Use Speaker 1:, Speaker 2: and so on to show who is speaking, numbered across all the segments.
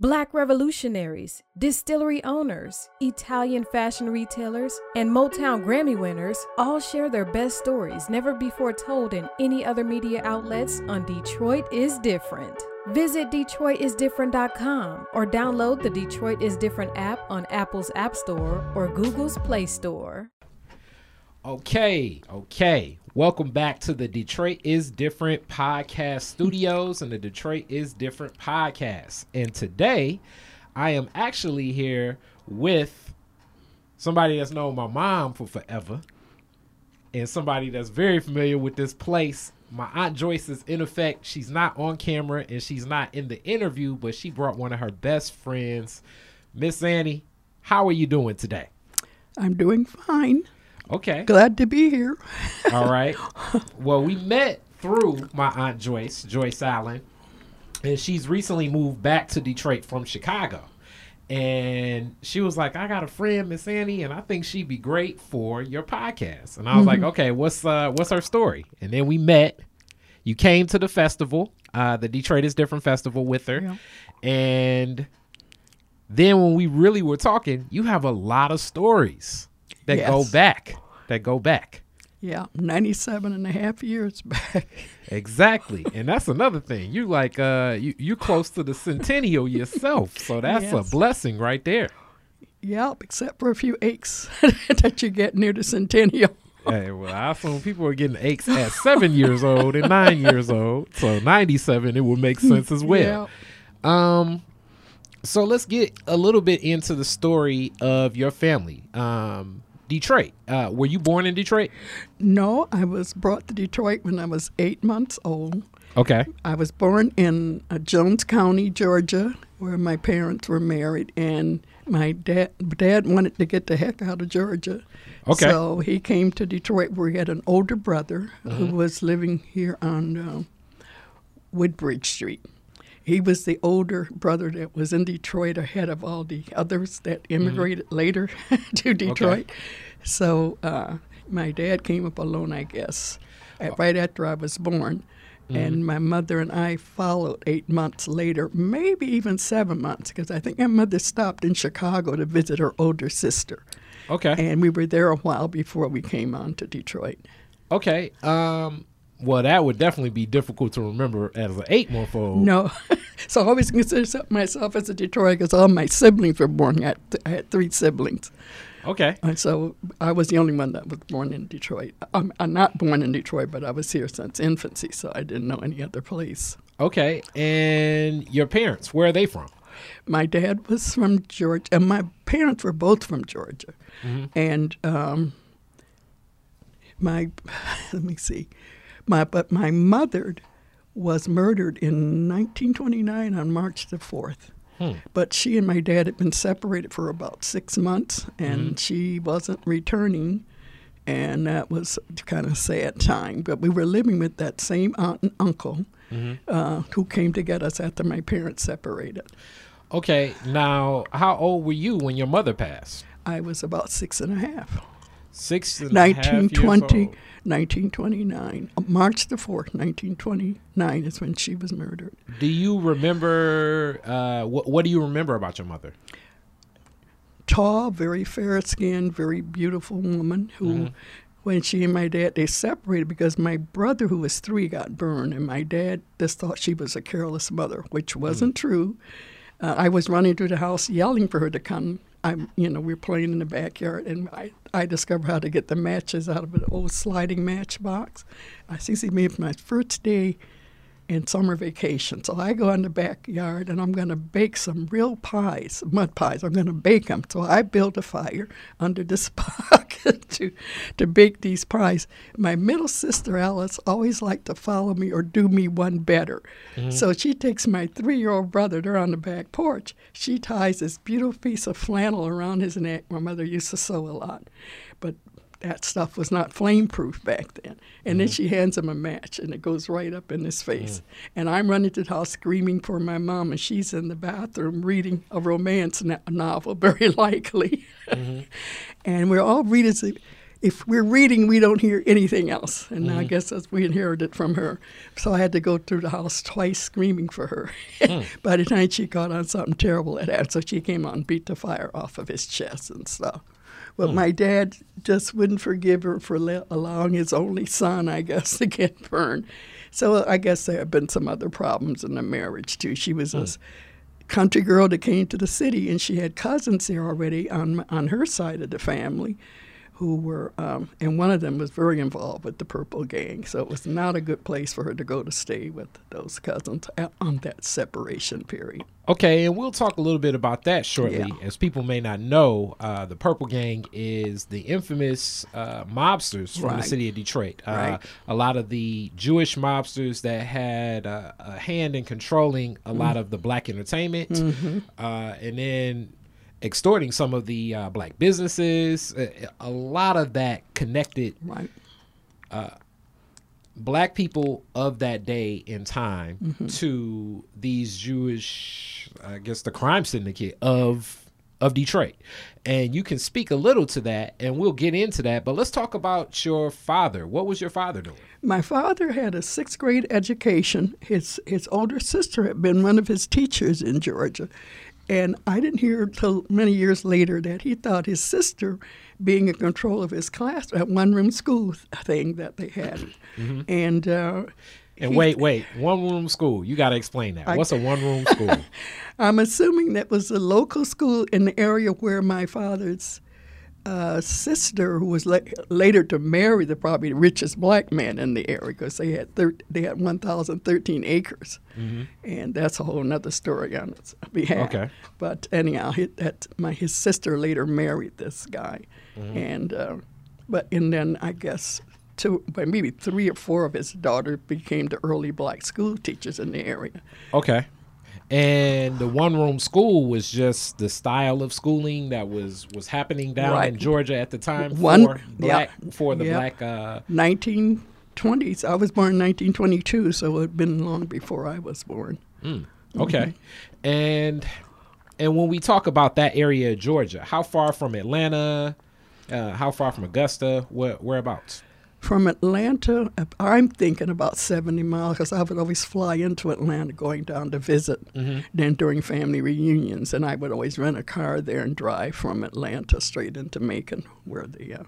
Speaker 1: Black revolutionaries, distillery owners, Italian fashion retailers, and Motown Grammy winners all share their best stories never before told in any other media outlets on Detroit is Different. Visit DetroitisDifferent.com or download the Detroit is Different app on Apple's App Store or Google's Play Store.
Speaker 2: Okay, okay. Welcome back to the Detroit is Different podcast studios and the Detroit is Different podcast. And today I am actually here with somebody that's known my mom for forever and somebody that's very familiar with this place. My Aunt Joyce is in effect. She's not on camera and she's not in the interview, but she brought one of her best friends. Miss Annie, how are you doing today?
Speaker 3: I'm doing fine.
Speaker 2: Okay.
Speaker 3: Glad to be here.
Speaker 2: All right. Well, we met through my aunt Joyce, Joyce Allen, and she's recently moved back to Detroit from Chicago. And she was like, "I got a friend, Miss Annie, and I think she'd be great for your podcast." And I was like, "Okay, what's uh, what's her story?" And then we met. You came to the festival, uh, the Detroit is Different festival, with her,
Speaker 3: Yeah.
Speaker 2: and then when we really were talking, you have a lot of stories that go back, that go back.
Speaker 3: Yeah, 97 and a half years back.
Speaker 2: Exactly. and that's another thing. You like uh you you close to the centennial yourself. So that's
Speaker 3: Yes.
Speaker 2: a blessing right there.
Speaker 3: Yep, except for a few aches that you get near the centennial.
Speaker 2: Hey, well, I assume people are getting aches at seven years old and nine years old. So ninety seven it would make sense as well.
Speaker 3: Yeah.
Speaker 2: Um so let's get a little bit into the story of your family. Um Detroit. Uh were you born in Detroit?
Speaker 3: No, I was brought to Detroit when I was eight months old.
Speaker 2: Okay.
Speaker 3: I was born in uh, Jones County, Georgia, where my parents were married, and my dad dad wanted to get the heck out of Georgia.
Speaker 2: Okay.
Speaker 3: So he came to Detroit, where he had an older brother who was living here on uh, Woodbridge Street. He was the older brother that was in Detroit ahead of all the others that immigrated later to Detroit. Okay. So uh, my dad came up alone, I guess, at- right after I was born. And my mother and I followed eight months later, maybe even seven months, because I think my mother stopped in Chicago to visit her older sister.
Speaker 2: Okay.
Speaker 3: And we were there a while before we came on to Detroit.
Speaker 2: Okay. Um well that would definitely be difficult to remember as an eight month old.
Speaker 3: No. so I always consider myself as a Detroit because all my siblings were born. I had, I had three siblings.
Speaker 2: Okay.
Speaker 3: And so I was the only one that was born in Detroit. I'm, I'm not born in Detroit, but I was here since infancy, so I didn't know any other place.
Speaker 2: Okay. And your parents, where are they from?
Speaker 3: My dad was from Georgia, and my parents were both from Georgia. And um, my, let me see, my but my mother was murdered in 1929 on March the 4th. Hmm. But she and my dad had been separated for about six months, and mm-hmm. she wasn't returning, and that was kind of sad time. But we were living with that same aunt and uncle mm-hmm. uh, who came to get us after my parents separated.
Speaker 2: Okay. Now, how old were you when your mother passed?
Speaker 3: I was about six and a half.
Speaker 2: Six and a half years
Speaker 3: 1920,
Speaker 2: old.
Speaker 3: 1929. Uh, March the 4th, 1929 is when she was murdered.
Speaker 2: Do you remember? Uh, what What do you remember about your mother?
Speaker 3: Tall, very fair skinned, very beautiful woman who, when she and my dad, they separated because my brother, who was three, got burned, and my dad just thought she was a careless mother, which wasn't true. Uh, I was running through the house yelling for her to come. I'm, you know, we're playing in the backyard, and I, I discovered how to get the matches out of an old sliding match box. I it was my first day in summer vacation. So I go in the backyard and I'm going to bake some real pies, mud pies. I'm going to bake them. So I build a fire under this pocket to, to bake these pies. My middle sister Alice always liked to follow me or do me one better. Mm-hmm. So she takes my three year old brother, they're on the back porch. She ties this beautiful piece of flannel around his neck. My mother used to sew a lot. But that stuff was not flame proof back then. And then mm-hmm. she hands him a match and it goes right up in his face. Mm. And I'm running to the house screaming for my mom, and she's in the bathroom reading a romance no- novel, very likely. Mm-hmm. and we're all reading. if we're reading, we don't hear anything else. And I mm-hmm. guess that's we inherited from her. So I had to go through the house twice screaming for her. Mm. By the time she caught on something terrible had happened, so she came out and beat the fire off of his chest and stuff. But hmm. my dad just wouldn't forgive her for le- allowing his only son, I guess, to get burned. So I guess there have been some other problems in the marriage too. She was hmm. a s- country girl that came to the city, and she had cousins there already on on her side of the family, who were, um, and one of them was very involved with the Purple Gang. So it was not a good place for her to go to stay with those cousins on that separation period.
Speaker 2: Okay, and we'll talk a little bit about that shortly.
Speaker 3: Yeah.
Speaker 2: As people may not know, uh, the Purple Gang is the infamous uh, mobsters from the city of Detroit. Uh,
Speaker 3: Right.
Speaker 2: A lot of the Jewish mobsters that had uh, a hand in controlling a lot
Speaker 3: Mm.
Speaker 2: of the black entertainment,
Speaker 3: Mm-hmm.
Speaker 2: uh, and then extorting some of the uh, black businesses. A, a lot of that connected
Speaker 3: Right.
Speaker 2: black people of that day and time
Speaker 3: Mm-hmm.
Speaker 2: to these Jewish, I guess, the crime syndicate of of Detroit. And you can speak a little to that, and we'll get into that. But let's talk about your father. What was your father doing?
Speaker 3: My father had a sixth grade education. His his older sister had been one of his teachers in Georgia, and I didn't hear till many years later that he thought his sister, being in control of his class, at one room school thing that they had, and. Uh,
Speaker 2: And
Speaker 3: he-
Speaker 2: wait, wait, one room school. You got to explain that.
Speaker 3: I-
Speaker 2: What's a one room school?
Speaker 3: I'm assuming that was a local school in the area where my father's uh, sister, who was la- later to marry the probably richest black man in the area, because they had thir- they had 1,013 acres, and that's a whole nother story on its behalf.
Speaker 2: Okay.
Speaker 3: But anyhow, he, that my his sister later married this guy, and uh, but and then I guess. Two, but maybe three or four of his daughters became the early black school teachers in the area.
Speaker 2: Okay. And the one room school was just the style of schooling that was was happening down
Speaker 3: Right.
Speaker 2: in Georgia at the time
Speaker 3: One-
Speaker 2: for black for the
Speaker 3: yeah.
Speaker 2: black uh
Speaker 3: 1920s. I was born in 1922, so it had been long before I was born.
Speaker 2: Okay. And and when we talk about that area of Georgia, how far from Atlanta? Uh, how far from Augusta? Where, whereabouts?
Speaker 3: From Atlanta, I'm thinking about 70 miles because I would always fly into Atlanta going down to visit. Then during family reunions, and I would always rent a car there and drive from Atlanta straight into Macon, where the uh,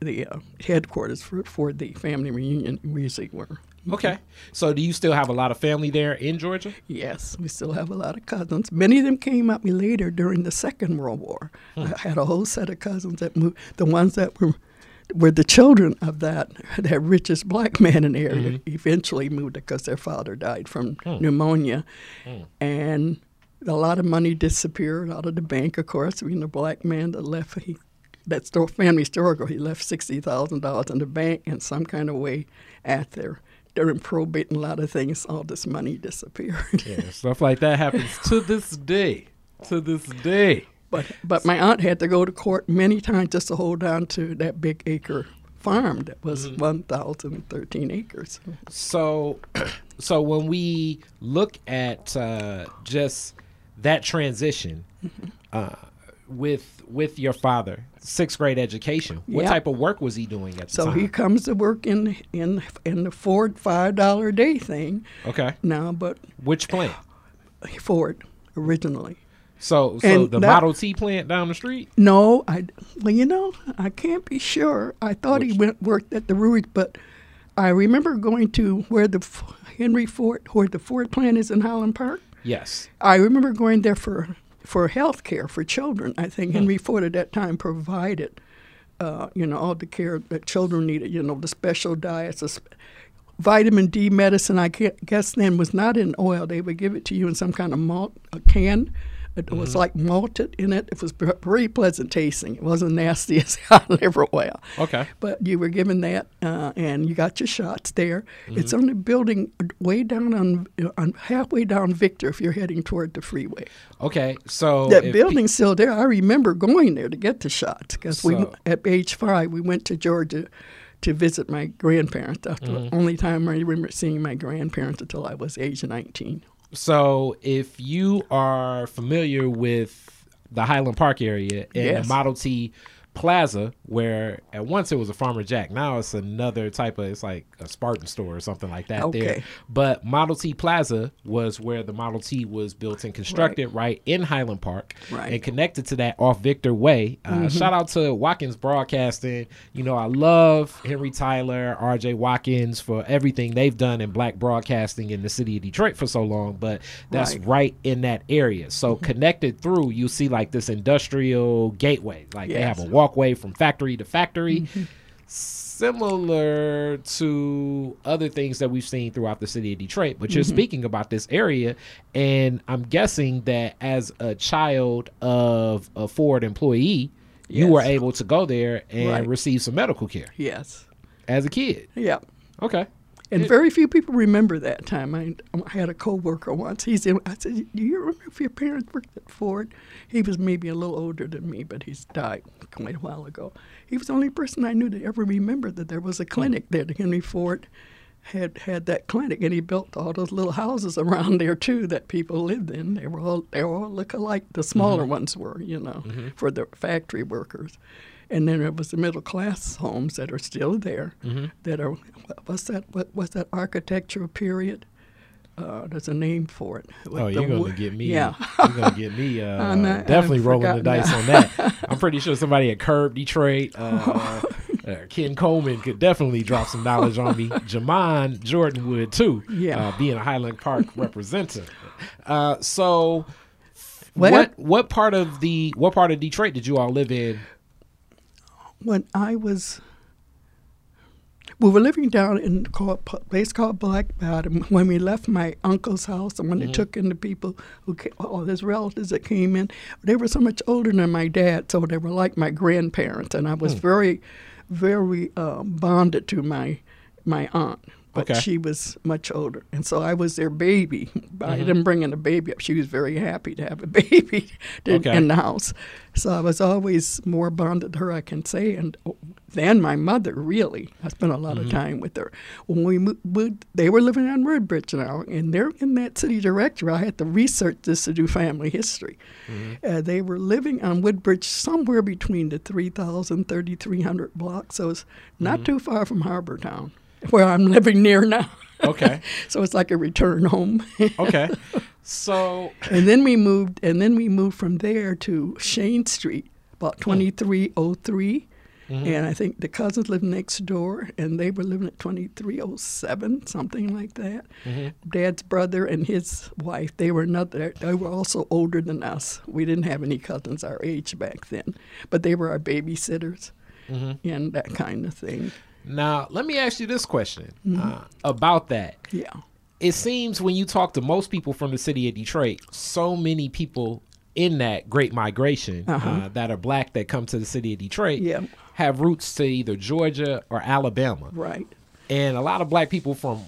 Speaker 3: the uh, headquarters for, for the family reunion usually were.
Speaker 2: Okay. So do you still have a lot of family there in Georgia?
Speaker 3: Yes, we still have a lot of cousins. Many of them came up later during the Second World War. I had a whole set of cousins that moved. The ones that were were the children of that that richest black man in the area mm-hmm. eventually moved because their father died from hmm. pneumonia, hmm. and a lot of money disappeared out of the bank. Of course, being the black man that left he. That store, family historical, he left sixty thousand dollars in the bank in some kind of way at after during probate and a lot of things. All this money disappeared.
Speaker 2: Yeah, stuff like that happens to this day. To this day.
Speaker 3: But but my aunt had to go to court many times just to hold on to that big acre farm that was one thousand thirteen acres.
Speaker 2: So, so when we look at uh, just that transition uh, with with your father, sixth grade education, what
Speaker 3: Yeah.
Speaker 2: type of work was he doing at the
Speaker 3: So
Speaker 2: time?
Speaker 3: So he comes to work in in in the Ford five dollar a day thing
Speaker 2: okay,
Speaker 3: now, but
Speaker 2: which plant?
Speaker 3: Ford originally.
Speaker 2: So, so
Speaker 3: And
Speaker 2: the
Speaker 3: that-
Speaker 2: Model T plant down the street.
Speaker 3: No, I well, you know, I can't be sure. I thought he went worked at the Rouge, but I remember going to where the Henry Ford, where the Ford plant is in Highland Park.
Speaker 2: Yes.
Speaker 3: I remember going there for for health care for children. I think Henry Ford at that time provided, uh, you know, all the care that children needed. You know, the special diets, vitamin D medicine. I guess then was not in oil. They would give it to you in some kind of malt a can. It was like malted in it. It was very pleasant tasting. It wasn't nasty as liver oil.
Speaker 2: Okay.
Speaker 3: But you were given that, uh, and you got your shots there. It's on the building way down on, on halfway down Victor if you're heading toward the freeway.
Speaker 2: Okay. So
Speaker 3: that
Speaker 2: if pe-
Speaker 3: still there. I remember going there to get the shots because we, at age five, we went to Georgia to visit my grandparents. That's
Speaker 2: Mm-hmm.
Speaker 3: the only time I remember seeing my grandparents until I was age 19.
Speaker 2: So, if you are familiar with the Highland Park area and
Speaker 3: Yes.
Speaker 2: the Model T plaza where at once it was a Farmer Jack. Now it's another type of it's like a Spartan store or something like that there. But Model T Plaza was where the Model T was built and constructed right, in Highland Park.
Speaker 3: Right. Mm-hmm.
Speaker 2: And connected to that off Victor Way. Uh, Shout out to Watkins Broadcasting. You know, I love Henry Tyler, RJ Watkins for everything they've done in black broadcasting in the city of Detroit for so long. But that's
Speaker 3: Right. Mm-hmm.
Speaker 2: right in that area. So connected through, you see like this industrial gateway. Like they have a
Speaker 3: Yes.
Speaker 2: Walkway from factory to factory. Similar to other things that we've seen throughout the city of Detroit, but
Speaker 3: Mm-hmm.
Speaker 2: you're speaking about this area, and I'm guessing that as a child of a Ford employee, you were able to go there and
Speaker 3: Right.
Speaker 2: receive some medical care
Speaker 3: Yes.
Speaker 2: as a kid.
Speaker 3: Yeah.
Speaker 2: Okay.
Speaker 3: And very few people remember that time. I, I had a coworker once. He said, "I said, do you remember if your parents worked at Ford?" He was maybe a little older than me, but he's died quite a while ago. He was the only person I knew that ever remembered that there was a clinic there. That Henry Ford had had that clinic, and he built all those little houses around there too that people lived in. They were all they all look alike. The mm-hmm. smaller ones were, you know, mm-hmm. for the factory workers. And then there was the middle class homes that are still there. That are what's that? What what's that architectural period? Uh, there's a name for it.
Speaker 2: Oh, you're gonna get me.
Speaker 3: Yeah.
Speaker 2: you're gonna get me. Uh,
Speaker 3: not-
Speaker 2: definitely
Speaker 3: I've
Speaker 2: rolling the dice
Speaker 3: now.
Speaker 2: on that. I'm pretty sure somebody at Curb Detroit, uh, uh, Ken Coleman could definitely drop some knowledge on me. Jamon Jordan would too.
Speaker 3: Yeah.
Speaker 2: uh, being a Highland Park representative. Uh, so,
Speaker 3: What
Speaker 2: what what part of the what part of Detroit did you all live in?
Speaker 3: When I was, we were living down in a place called Black Bottom. When we left my uncle's house, and when they took in the people who, came, all his relatives that came in, they were so much older than my dad, so they were like my grandparents, and I was very, very um, bonded to my my aunt. But
Speaker 2: Okay.
Speaker 3: she was much older, and so I was their baby. But I mm-hmm. didn't bring in a baby up. She was very happy to have a baby to-
Speaker 2: Okay.
Speaker 3: in the house. So I was always more bonded to her, I can say, and oh, than my mother. Really, I spent a lot of mm-hmm. time with her. When we moved, they were living on Woodbridge now, and they're in that city directory. I had to research this to do family history. Mm-hmm. Uh, they were living on Woodbridge somewhere between the 3,000, 3,300 blocks. So it's not too far from Harbor Town, where I'm living near now.
Speaker 2: Okay,
Speaker 3: so it's like a return home.
Speaker 2: okay. So
Speaker 3: and then we moved, and then we moved from there to Chene Street, about
Speaker 2: Hmm.
Speaker 3: 2303.
Speaker 2: Mm-hmm.
Speaker 3: And I think the cousins lived next door, and they were living at 2307, something like that.
Speaker 2: Mm-hmm.
Speaker 3: Dad's brother and his wife, they were another. They were also older than us. We didn't have any cousins our age back then, but they were our babysitters
Speaker 2: Mm-hmm.
Speaker 3: and that kind of thing.
Speaker 2: Now let me ask you this question
Speaker 3: Mm-hmm.
Speaker 2: uh, about that.
Speaker 3: Yeah.
Speaker 2: it seems when you talk to most people from the city of Detroit, so many people in that great migration uh
Speaker 3: Uh-huh.
Speaker 2: that are black that come to the city of Detroit
Speaker 3: Yeah.
Speaker 2: have roots to either Georgia or Alabama.
Speaker 3: Right.
Speaker 2: And a lot of black people from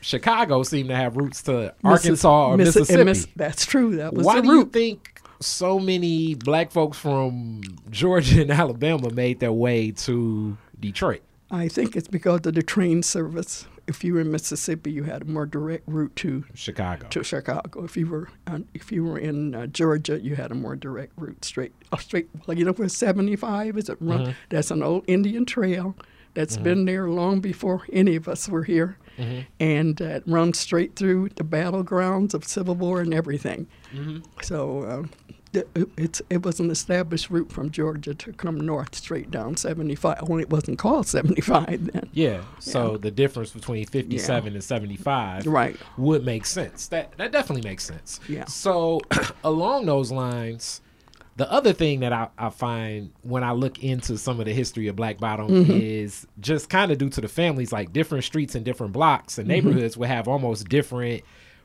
Speaker 2: Chicago seem to have roots to Arkansas or
Speaker 3: Missi-
Speaker 2: Mississippi.
Speaker 3: Miss- that's true. That was
Speaker 2: Why do you think so many black folks from Georgia and Alabama made their way to Detroit?
Speaker 3: I think it's because of the train service. If you were in Mississippi, you had a more direct route to
Speaker 2: Chicago.
Speaker 3: to Chicago. If you were on, if you were in uh, Georgia, you had a more direct route straight uh, straight. Like you know where seventy five is. It run.
Speaker 2: Mm-hmm.
Speaker 3: That's an old Indian trail that's been there long before any of us were here,
Speaker 2: Mm-hmm.
Speaker 3: and uh, it runs straight through the battlegrounds of Civil War and everything.
Speaker 2: Mm-hmm.
Speaker 3: So. It, it's, it was an established route from Georgia to come north straight down 75. Only it wasn't called 75 then.
Speaker 2: Yeah. So
Speaker 3: Yeah.
Speaker 2: the difference between 57 and 75
Speaker 3: Right.
Speaker 2: would make sense. That that definitely makes sense.
Speaker 3: Yeah.
Speaker 2: So along those lines, the other thing that I, I find when I look into some of the history of Black Bottom
Speaker 3: Mm-hmm.
Speaker 2: is just kind of due to the families, like different streets and different blocks
Speaker 3: Mm-hmm.
Speaker 2: and neighborhoods will have almost different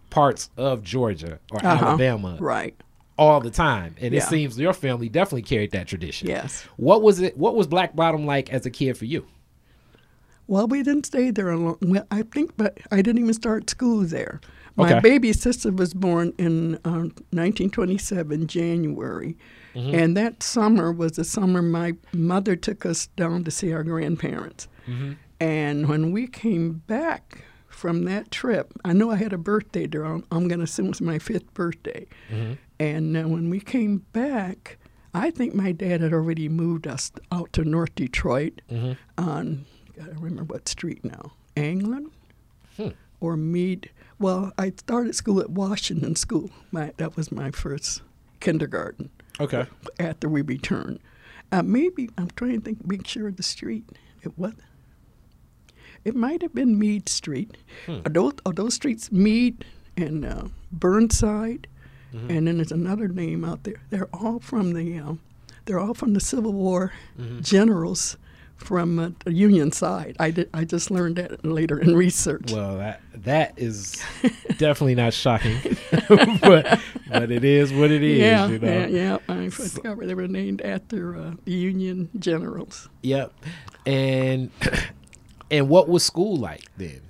Speaker 2: parts of Georgia or
Speaker 3: Uh-huh.
Speaker 2: Alabama
Speaker 3: Right.
Speaker 2: All the time. And it seems your family definitely carried that tradition.
Speaker 3: Yes.
Speaker 2: What was it what was Black Bottom like as a kid for you?
Speaker 3: Well, we didn't stay there long. Well, I think, but I didn't even start school there. My
Speaker 2: Okay.
Speaker 3: baby sister was born in um, 1927, January.
Speaker 2: Mm-hmm.
Speaker 3: And that summer was the summer my mother took us down to see our grandparents.
Speaker 2: Mm-hmm.
Speaker 3: And when we came back from that trip, I know I had a birthday there. I'm, I'm going to assume it was my fifth birthday.
Speaker 2: Mm-hmm.
Speaker 3: And uh, when we came back, I think my dad had already moved us out to North Detroit
Speaker 2: Mhm.
Speaker 3: on, I remember what street now, Anglin
Speaker 2: Hmm.
Speaker 3: or Mead. Well, I started school at Washington School. My, that was my first kindergarten
Speaker 2: Okay.
Speaker 3: after we returned. Uh, maybe, I'm trying to think, make sure of the street. It was. It might have been Mead Street.
Speaker 2: Hmm.
Speaker 3: Are, those, are those streets Mead and uh, Burnside?
Speaker 2: Mhm.
Speaker 3: And then there's another name out there. They're all from the, um, they're all from the Civil War
Speaker 2: Mhm.
Speaker 3: generals from uh, the Union side. I did. I just learned that later in research.
Speaker 2: Well, that that is definitely not shocking, but but it is what it is.
Speaker 3: yeah,
Speaker 2: you know?
Speaker 3: yeah, yeah. I discovered they were named after uh, the Union generals.
Speaker 2: Yep. And and what was school like then?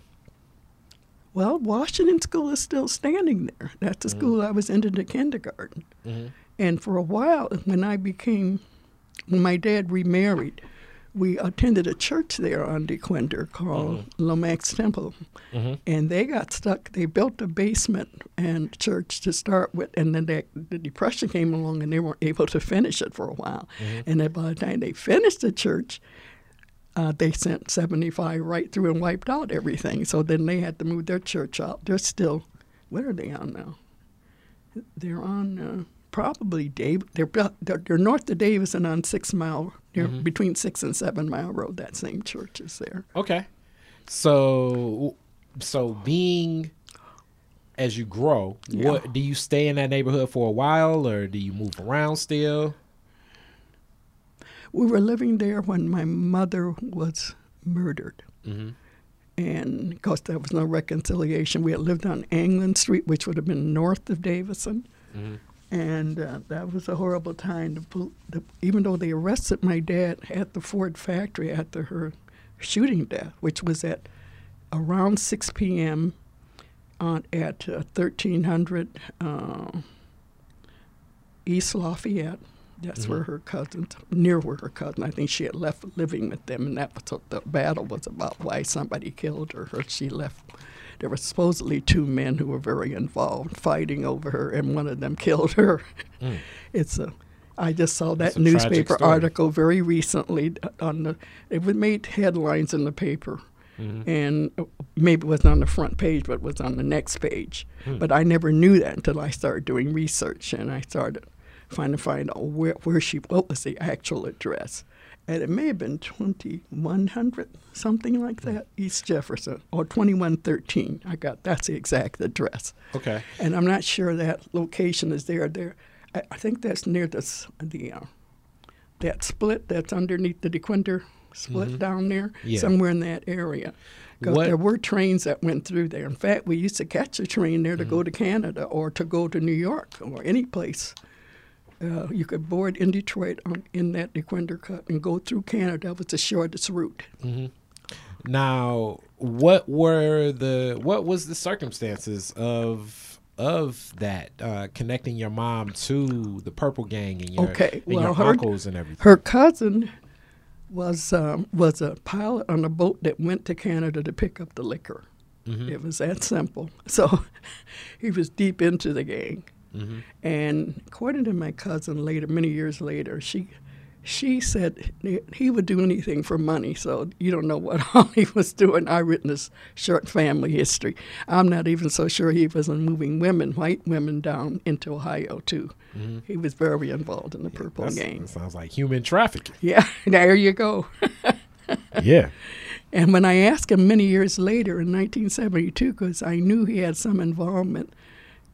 Speaker 3: Well, Washington School is still standing there. That's the school I was into the kindergarten.
Speaker 2: Mm-hmm.
Speaker 3: And for a while, when I became, when my dad remarried, we attended a church there on Dequindre called Lomax Temple.
Speaker 2: Mm-hmm.
Speaker 3: And they got stuck. They built a basement and church to start with, and then they, the depression came along, and they weren't able to finish it for a while. And then by the time they finished the church, uh, they sent 75 right through and wiped out everything. So then they had to move their church out. They're still, what are they on now? They're on uh, probably Dave. They're, they're they're north of Davis and on Six Mile, near, between Six and Seven Mile Road. That same church is there.
Speaker 2: Okay. So so being as you grow,
Speaker 3: Yeah.
Speaker 2: what do you stay in that neighborhood for a while or do you move around still?
Speaker 3: We were living there when my mother was murdered.
Speaker 2: Mm-hmm.
Speaker 3: And of course, there was no reconciliation. We had lived on Anglin Street, which would have been north of Davison.
Speaker 2: Mm-hmm.
Speaker 3: And uh, that was a horrible time. The, pol- the, even though they arrested my dad at the Ford factory after her shooting death, which was at around 6 p.m. On, at uh, 1300 uh, East Lafayette. That's where her cousin, near where her cousin, I think she had left living with them, and that was what the battle was about. Why somebody killed her, or she left. There were supposedly two men who were very involved, fighting over her, and one of them killed her.
Speaker 2: Mm.
Speaker 3: It's a. I just saw that newspaper article very recently on the. It was made headlines in the paper,
Speaker 2: Mm-hmm.
Speaker 3: and uh, maybe it wasn't on the front page, but it was on the next page.
Speaker 2: Hmm.
Speaker 3: But I never knew that until I started doing research, and I started trying to find out where, where she, what was the actual address. And it may have been 2100, something like that, East Jefferson, or 2113. I got, that's the exact address.
Speaker 2: Okay.
Speaker 3: And I'm not sure that location is there. There, I, I think that's near the, the uh, that split that's underneath the Dequindre split down there,
Speaker 2: Mm-hmm. Yeah.
Speaker 3: somewhere in that area. Because there were trains that went through there. In fact, we used to catch a train there to
Speaker 2: Mm-hmm.
Speaker 3: go to Canada or to go to New York or any place. Uh, you could board in Detroit on, in that Dequindre cut and go through Canada. That was the shortest route.
Speaker 2: Now, what were the what was the circumstances of of that uh, connecting your mom to the Purple Gang and your
Speaker 3: Okay,
Speaker 2: and
Speaker 3: well,
Speaker 2: your
Speaker 3: her-
Speaker 2: uncles and everything?
Speaker 3: Her cousin was um, was a pilot on a boat that went to Canada to pick up the liquor.
Speaker 2: Mm-hmm.
Speaker 3: It was that simple. So he was deep into the gang.
Speaker 2: Mm-hmm.
Speaker 3: And according to my cousin later, many years later, she she said he- would do anything for money. So you don't know what all he was doing. I written this short family history. I'm not even so sure he wasn't moving women, white women, down into Ohio too. He was very involved in the Purple
Speaker 2: That's-
Speaker 3: Gang.
Speaker 2: Sounds like human trafficking.
Speaker 3: Yeah, there you go.
Speaker 2: yeah.
Speaker 3: And when I asked him many years later in 1972, because I knew he had some involvement,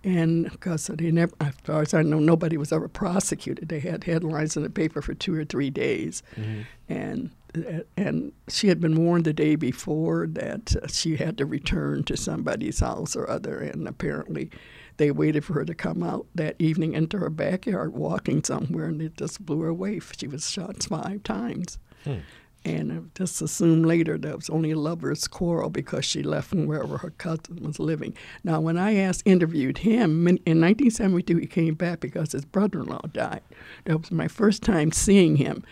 Speaker 3: and because they never, as far as I know, nobody was ever prosecuted. They had headlines in the paper for two or three days, mm-hmm. and uh, and she had been warned the day before that uh, she had to return to somebody's house or other, and apparently. They waited for her to come out that evening into her backyard walking somewhere, and it just blew her away. She was shot five times. Hmm. And I just assumed later that it was only a lover's quarrel because she left from wherever her cousin was living. Now, when I asked, interviewed him in, in 1972, he came back because his brother-in-law died. That was my first time seeing him,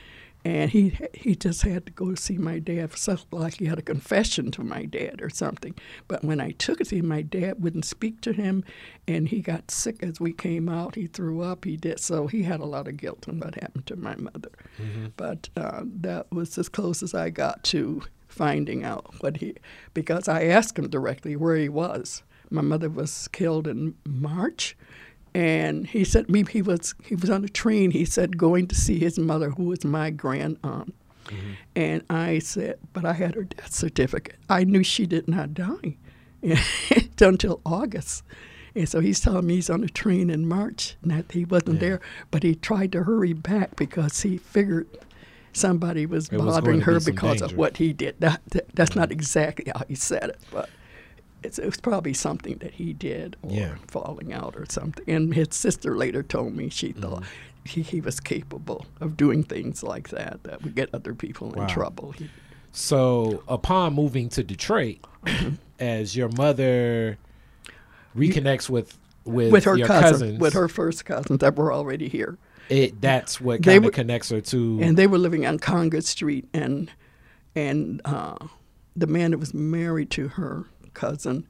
Speaker 3: and he he just had to go see my dad for something like he had a confession to my dad or something. But when I took it to him, my dad wouldn't speak to him, and he got sick as we came out. He threw up. He did so. He had a lot of guilt on what happened to my mother.
Speaker 2: Mm-hmm.
Speaker 3: But uh, that was as close as I got to finding out what he because I asked him directly where he was. My mother was killed in March and he said me he was he was on a train he said going to see his mother who was my grand aunt
Speaker 2: Mm-hmm.
Speaker 3: and i said but i had her death certificate i knew she did not die until august and so he's telling me he's on a train in march and that he wasn't
Speaker 2: Yeah.
Speaker 3: there but he tried to hurry back because he figured somebody was
Speaker 2: It
Speaker 3: bothering
Speaker 2: going to be
Speaker 3: her because
Speaker 2: danger.
Speaker 3: of what he did that, that, that's not exactly how he said it but it's, it was probably something that he did or
Speaker 2: Yeah.
Speaker 3: falling out or something. And his sister later told me she thought he, he was capable of doing things like that that would get other people
Speaker 2: Wow.
Speaker 3: in trouble. He,
Speaker 2: So, upon moving to Detroit, as your mother reconnects with with,
Speaker 3: with her
Speaker 2: your
Speaker 3: cousin,
Speaker 2: cousins,
Speaker 3: with her first cousins that were already here,
Speaker 2: it that's what kind of connects her to.
Speaker 3: and they were living on Congress Street, and and uh, the man that was married to her cousin,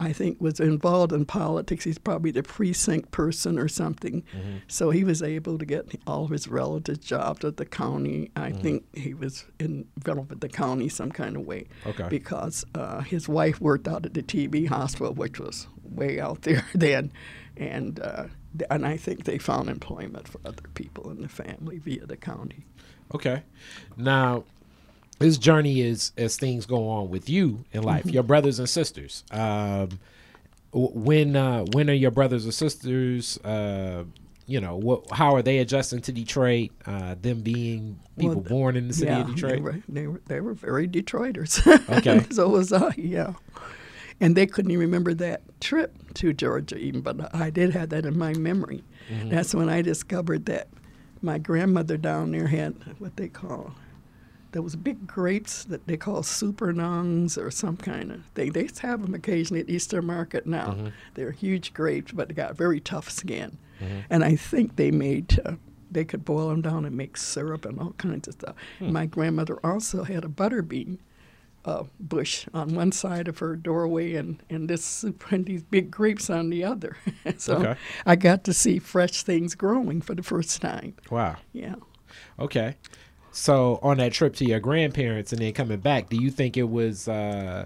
Speaker 3: I think, was involved in politics. He's probably the precinct person or something.
Speaker 2: Mm-hmm.
Speaker 3: So he was able to get all of his relatives jobs at the county. I
Speaker 2: Mm-hmm.
Speaker 3: think he was involved with the county some kind of way.
Speaker 2: Okay.
Speaker 3: Because uh, his wife worked out at the TB hospital, which was way out there then, and uh, and I think they found employment for other people in the family via the county.
Speaker 2: Okay. Now, this journey is as things go on with you in life,
Speaker 3: Mm-hmm.
Speaker 2: your brothers and sisters. Um, when uh, when are your brothers or sisters? Uh, you know, what? How are they adjusting to Detroit? Uh, them being people
Speaker 3: Well,
Speaker 2: born in the city
Speaker 3: yeah,
Speaker 2: of Detroit.
Speaker 3: They were, they were they were very Detroiters.
Speaker 2: Okay.
Speaker 3: so was I. Yeah. And they couldn't even remember that trip to Georgia, even, but I did have that in my memory.
Speaker 2: Mm-hmm.
Speaker 3: That's when I discovered that my grandmother down there had what they call there was big grapes that they call scuppernongs or some kind of thing. They have them occasionally at Eastern Market now.
Speaker 2: Mm-hmm.
Speaker 3: They're huge grapes, but they got very tough skin. And I think they made, uh, they could boil them down and make syrup and all kinds of stuff.
Speaker 2: Hmm.
Speaker 3: My grandmother also had a butterbean uh, bush on one side of her doorway and, and this and these big grapes on the other. so
Speaker 2: Okay.
Speaker 3: I got to see fresh things growing for the first time.
Speaker 2: Wow.
Speaker 3: Yeah.
Speaker 2: Okay. So on that trip to your grandparents and then coming back, do you think it was uh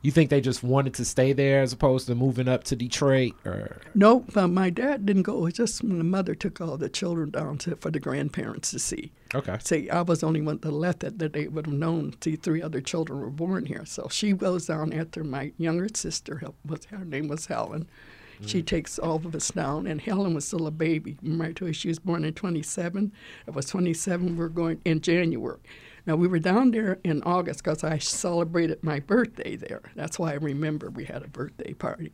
Speaker 2: you think they just wanted to stay there as opposed to moving up to Detroit or
Speaker 3: No, uh, my dad didn't go. It was just when the mother took all the children down to, for the grandparents to see.
Speaker 2: Okay.
Speaker 3: See, I was the only one that left that, that they would have known. See, three other children were born here. So she goes down after my younger sister, was, her name was Helen. She takes all of us down, and Helen was still a baby. Told she was born in 27. I was 27. We're going in January. Now, we were down there in August because I celebrated my birthday there. That's why I remember we had a birthday party.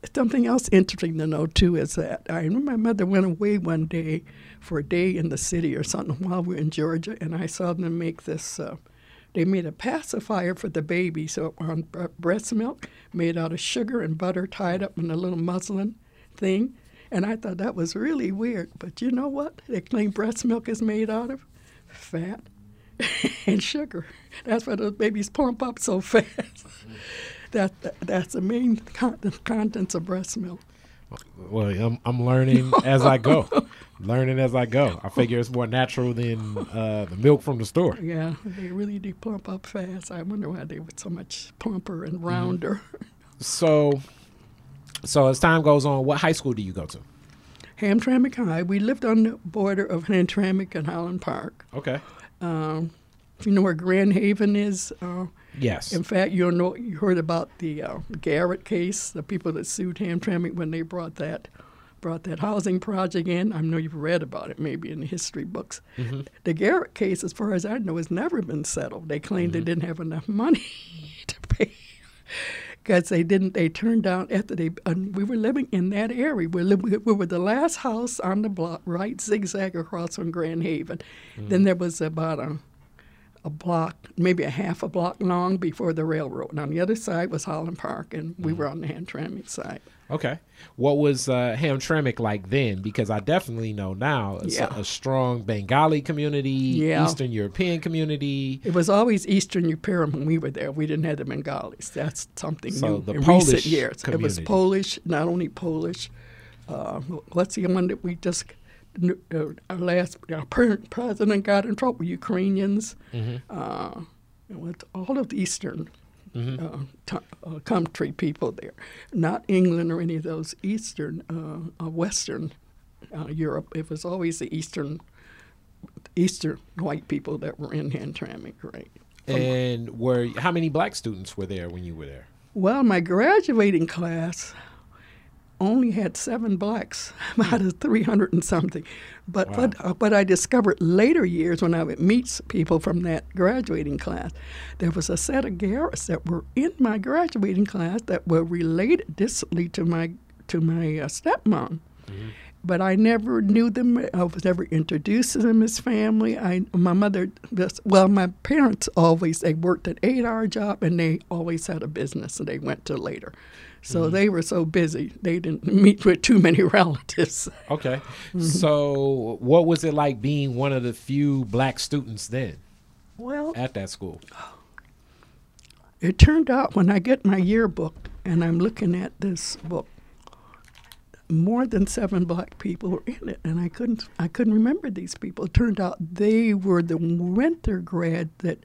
Speaker 3: But something else interesting to know, too, is that I remember my mother went away one day for a day in the city or something while we were in Georgia, and I saw them make this. Uh, they made a pacifier for the baby, so on bre- breast milk made out of sugar and butter tied up in a little muslin thing. And I thought that was really weird. But you know what? They claim breast milk is made out of fat and sugar. That's why those babies pump up so fast. that, that that's the main con- contents of breast milk.
Speaker 2: Well, I'm I'm learning as I go. learning as I go. I figure it's more natural than uh, the milk from the store.
Speaker 3: Yeah, they really do plump up fast. I wonder why they were so much plumper and rounder.
Speaker 2: So so as time goes on, what high school do you go to?
Speaker 3: Hamtramck High. We lived on the border of Hamtramck and Highland Park.
Speaker 2: Okay.
Speaker 3: Um, you know where Grand Haven is? Uh,
Speaker 2: Yes.
Speaker 3: in fact, you know you heard about the uh, Garrett case, the people that sued Hamtramck when they brought that brought that housing project in. I know you've read about it, maybe in the history books. Mm-hmm. The Garrett case, as far as I know, has never been settled. They claimed they mm-hmm. didn't have enough money to pay because they didn't. They turned down after they. And we were living in that area. We, we were the last house on the block, right zigzag across from Grand Haven. Mm-hmm. Then there was about a a block, maybe a half a block long before the railroad. And on the other side was Highland Park, and we were on the Hamtramck side.
Speaker 2: Okay. What was uh, Hamtramck like then? Because I definitely know now it's
Speaker 3: Yeah.
Speaker 2: a, a strong Bengali community,
Speaker 3: Yeah.
Speaker 2: Eastern European community.
Speaker 3: It was always Eastern European when we were there. We didn't have the Bengalis. That's something
Speaker 2: So
Speaker 3: new in
Speaker 2: Polish
Speaker 3: recent years. It was. Polish, not only Polish. Uh, what's the one that we just uh, our last our president got in trouble? Ukrainians.
Speaker 2: Mm-hmm.
Speaker 3: Uh, with all of the Eastern
Speaker 2: Mm-hmm.
Speaker 3: uh, t- uh, country people there, not England or any of those Eastern, uh, uh, Western uh, Europe. It was always the Eastern, Eastern white people that were in Hamtramck, right?
Speaker 2: And were how many black students were there when you were there?
Speaker 3: Well, my graduating class only had seven blacks out of 300 and something. But
Speaker 2: Wow.
Speaker 3: what, uh, what I discovered later years when I would meet people from that graduating class, there was a set of Garrett's that were in my graduating class that were related distantly to my to my uh, stepmom. But I never knew them. I was never introduced to them as family. I, my mother, well, my parents always they worked an eight-hour job and they always had a business, and they went to later. So they were so busy they didn't meet with too many relatives.
Speaker 2: Okay.
Speaker 3: Mm-hmm.
Speaker 2: So what was it like being one of the few black students then
Speaker 3: Well,
Speaker 2: at that school?
Speaker 3: it turned out when I get my yearbook and I'm looking at this book, more than seven black people were in it, and I couldn't I couldn't remember these people. It turned out they were the winter grad that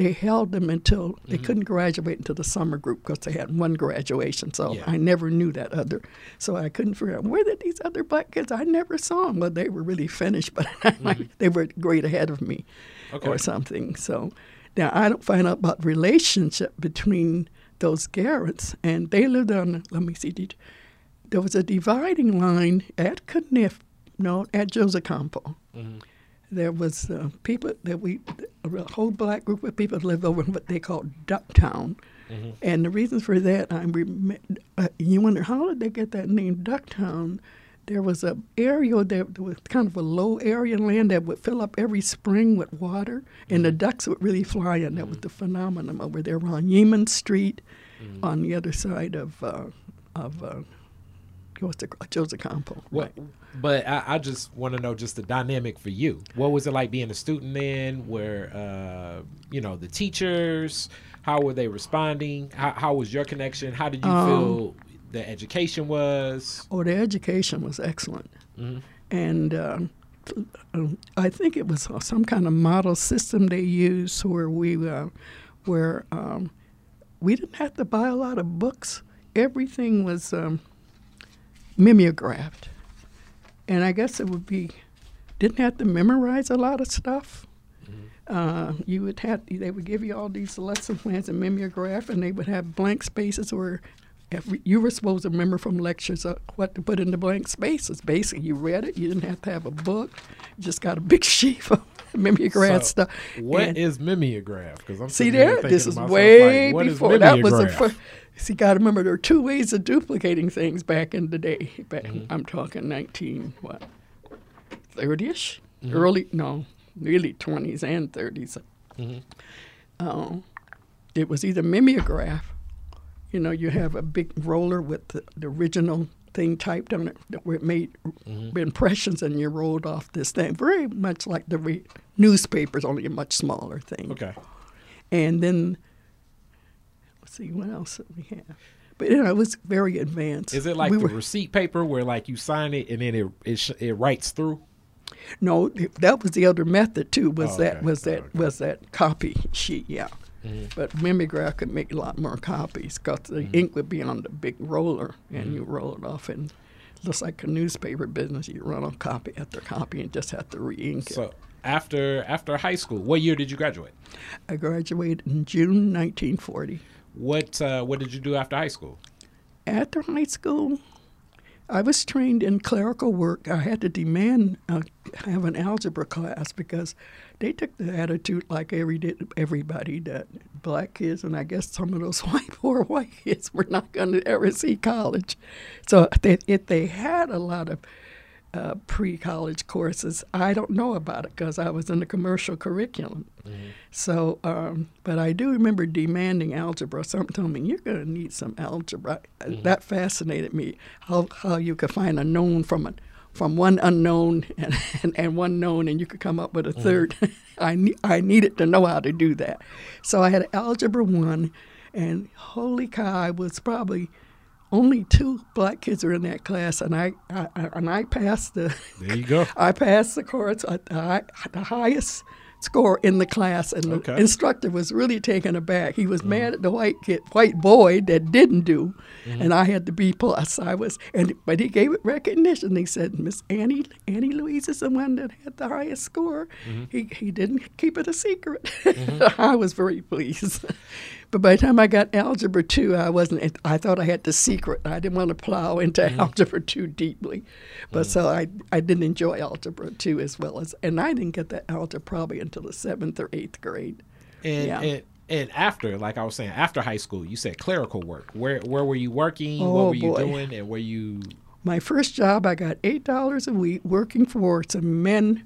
Speaker 3: they held them until they mm-hmm. couldn't graduate until the summer group because they had one graduation. So
Speaker 2: Yeah.
Speaker 3: I never knew that other. So I couldn't figure out where did these other black kids? I never saw them. Well, they were really finished, but mm-hmm. they were great ahead of me,
Speaker 2: Okay.
Speaker 3: or something. So now I don't find out about relationship between those Garretts, and they lived on. Let me see. Did, there was a dividing line at Kniff, no, at Joseph Campau. Mm-hmm. There was uh, people that we, a whole black group of people lived over in what they called Ducktown. And the reason for that, I rem- uh, you wonder how did they get that name Ducktown? There was a area that was kind of a low area land that would fill up every spring with water, and the ducks would really fly in. That was the phenomenon over there on Yeaman Street, on the other side of uh, of uh, Joseph Campau.
Speaker 2: What? But I, I just want to know just the dynamic for you. What was it like being a student then? Where uh, you know the teachers? How were they responding? How, how was your connection? How did you
Speaker 3: Um,
Speaker 2: feel the education was?
Speaker 3: Oh, the education was excellent.
Speaker 2: Mhm.
Speaker 3: And um, I think it was some kind of model system they used where we, uh, where um, we didn't have to buy a lot of books. Everything was um, mimeographed. And I guess it would be, didn't have to memorize a lot of stuff. Uh, you would have they would give you all these lesson plans and mimeograph, and they would have blank spaces where every, you were supposed to remember from lectures uh, what to put in the blank spaces. Basically, you read it. You didn't have to have a book. You just got a big sheet of mimeograph
Speaker 2: So,
Speaker 3: stuff.
Speaker 2: What
Speaker 3: And-
Speaker 2: is mimeograph? Because I'm
Speaker 3: See there, this is
Speaker 2: myself,
Speaker 3: way
Speaker 2: like,
Speaker 3: before that was the first. See, got to remember there are two ways of duplicating things back in the day. Back,
Speaker 2: Mm-hmm.
Speaker 3: I'm talking 19 what, 30ish,
Speaker 2: Mm-hmm.
Speaker 3: early no, really 20s and 30s.
Speaker 2: Mhm.
Speaker 3: Um, it was either mimeograph, you know, you have a big roller with the, the original thing typed on it that where it made
Speaker 2: Mm-hmm.
Speaker 3: impressions, and you rolled off this thing, very much like the re- newspapers, only a much smaller thing.
Speaker 2: Okay.
Speaker 3: And then, see, what else we have? But you know, it was very advanced.
Speaker 2: Is it like
Speaker 3: we
Speaker 2: the
Speaker 3: were,
Speaker 2: receipt paper where like you sign it and then it it, sh- it writes through?
Speaker 3: no? That was the other method too. Was
Speaker 2: Oh,
Speaker 3: that was that
Speaker 2: Okay.
Speaker 3: was that copy sheet? Yeah.
Speaker 2: Mm-hmm.
Speaker 3: But mimeograph could make a lot more copies because the
Speaker 2: Mm-hmm.
Speaker 3: ink would be on the big roller, and you roll it off, and just like a newspaper business, you run on copy after copy and just have to re-ink it.
Speaker 2: So after after high school, what year did you graduate?
Speaker 3: I graduated in June 1940.
Speaker 2: What uh, what did you do after high school?
Speaker 3: After high school, I was trained in clerical work. I had to demand uh, have an algebra class because they took the attitude, like every did everybody, that black kids and I guess some of those white poor white kids were not going to ever see college. So they, if they had a lot of uh, pre-college courses. I don't know about it because I was in the commercial curriculum. So, um, but I do remember demanding algebra. Someone told me you're going to need some algebra. Uh, That fascinated me. How how you could find a known from a from one unknown and, and, and one known, and you could come up with a third. I ne- I needed to know how to do that. So I had algebra one, and holy cow, I was probably only two black kids were in that class, and I, I, I and I passed the
Speaker 2: There you go.
Speaker 3: I passed the course at uh, the, the highest score in the class, and the instructor was really taken aback. He was mm. mad at the white kid, white boy that didn't do, mm-hmm. and I had to be plus. I was, and but he gave it recognition. He said, "Miss Annie, Annie Louise is the one that had the highest score." Mm-hmm. He he didn't keep it a secret. Mm-hmm. I was very pleased. But by the time I got algebra two, I wasn't. I thought I had the secret. I didn't want to plow into mm-hmm. algebra two deeply, but mm-hmm. so I I didn't enjoy algebra two as well as, and I didn't get that algebra probably until the seventh or eighth grade.
Speaker 2: And,
Speaker 3: Yeah.
Speaker 2: and and after, like I was saying, after high school, you said clerical work. Where where were you working?
Speaker 3: Oh,
Speaker 2: what were you
Speaker 3: boy.
Speaker 2: doing? And were you
Speaker 3: My first job, I got eight dollars a week working for some men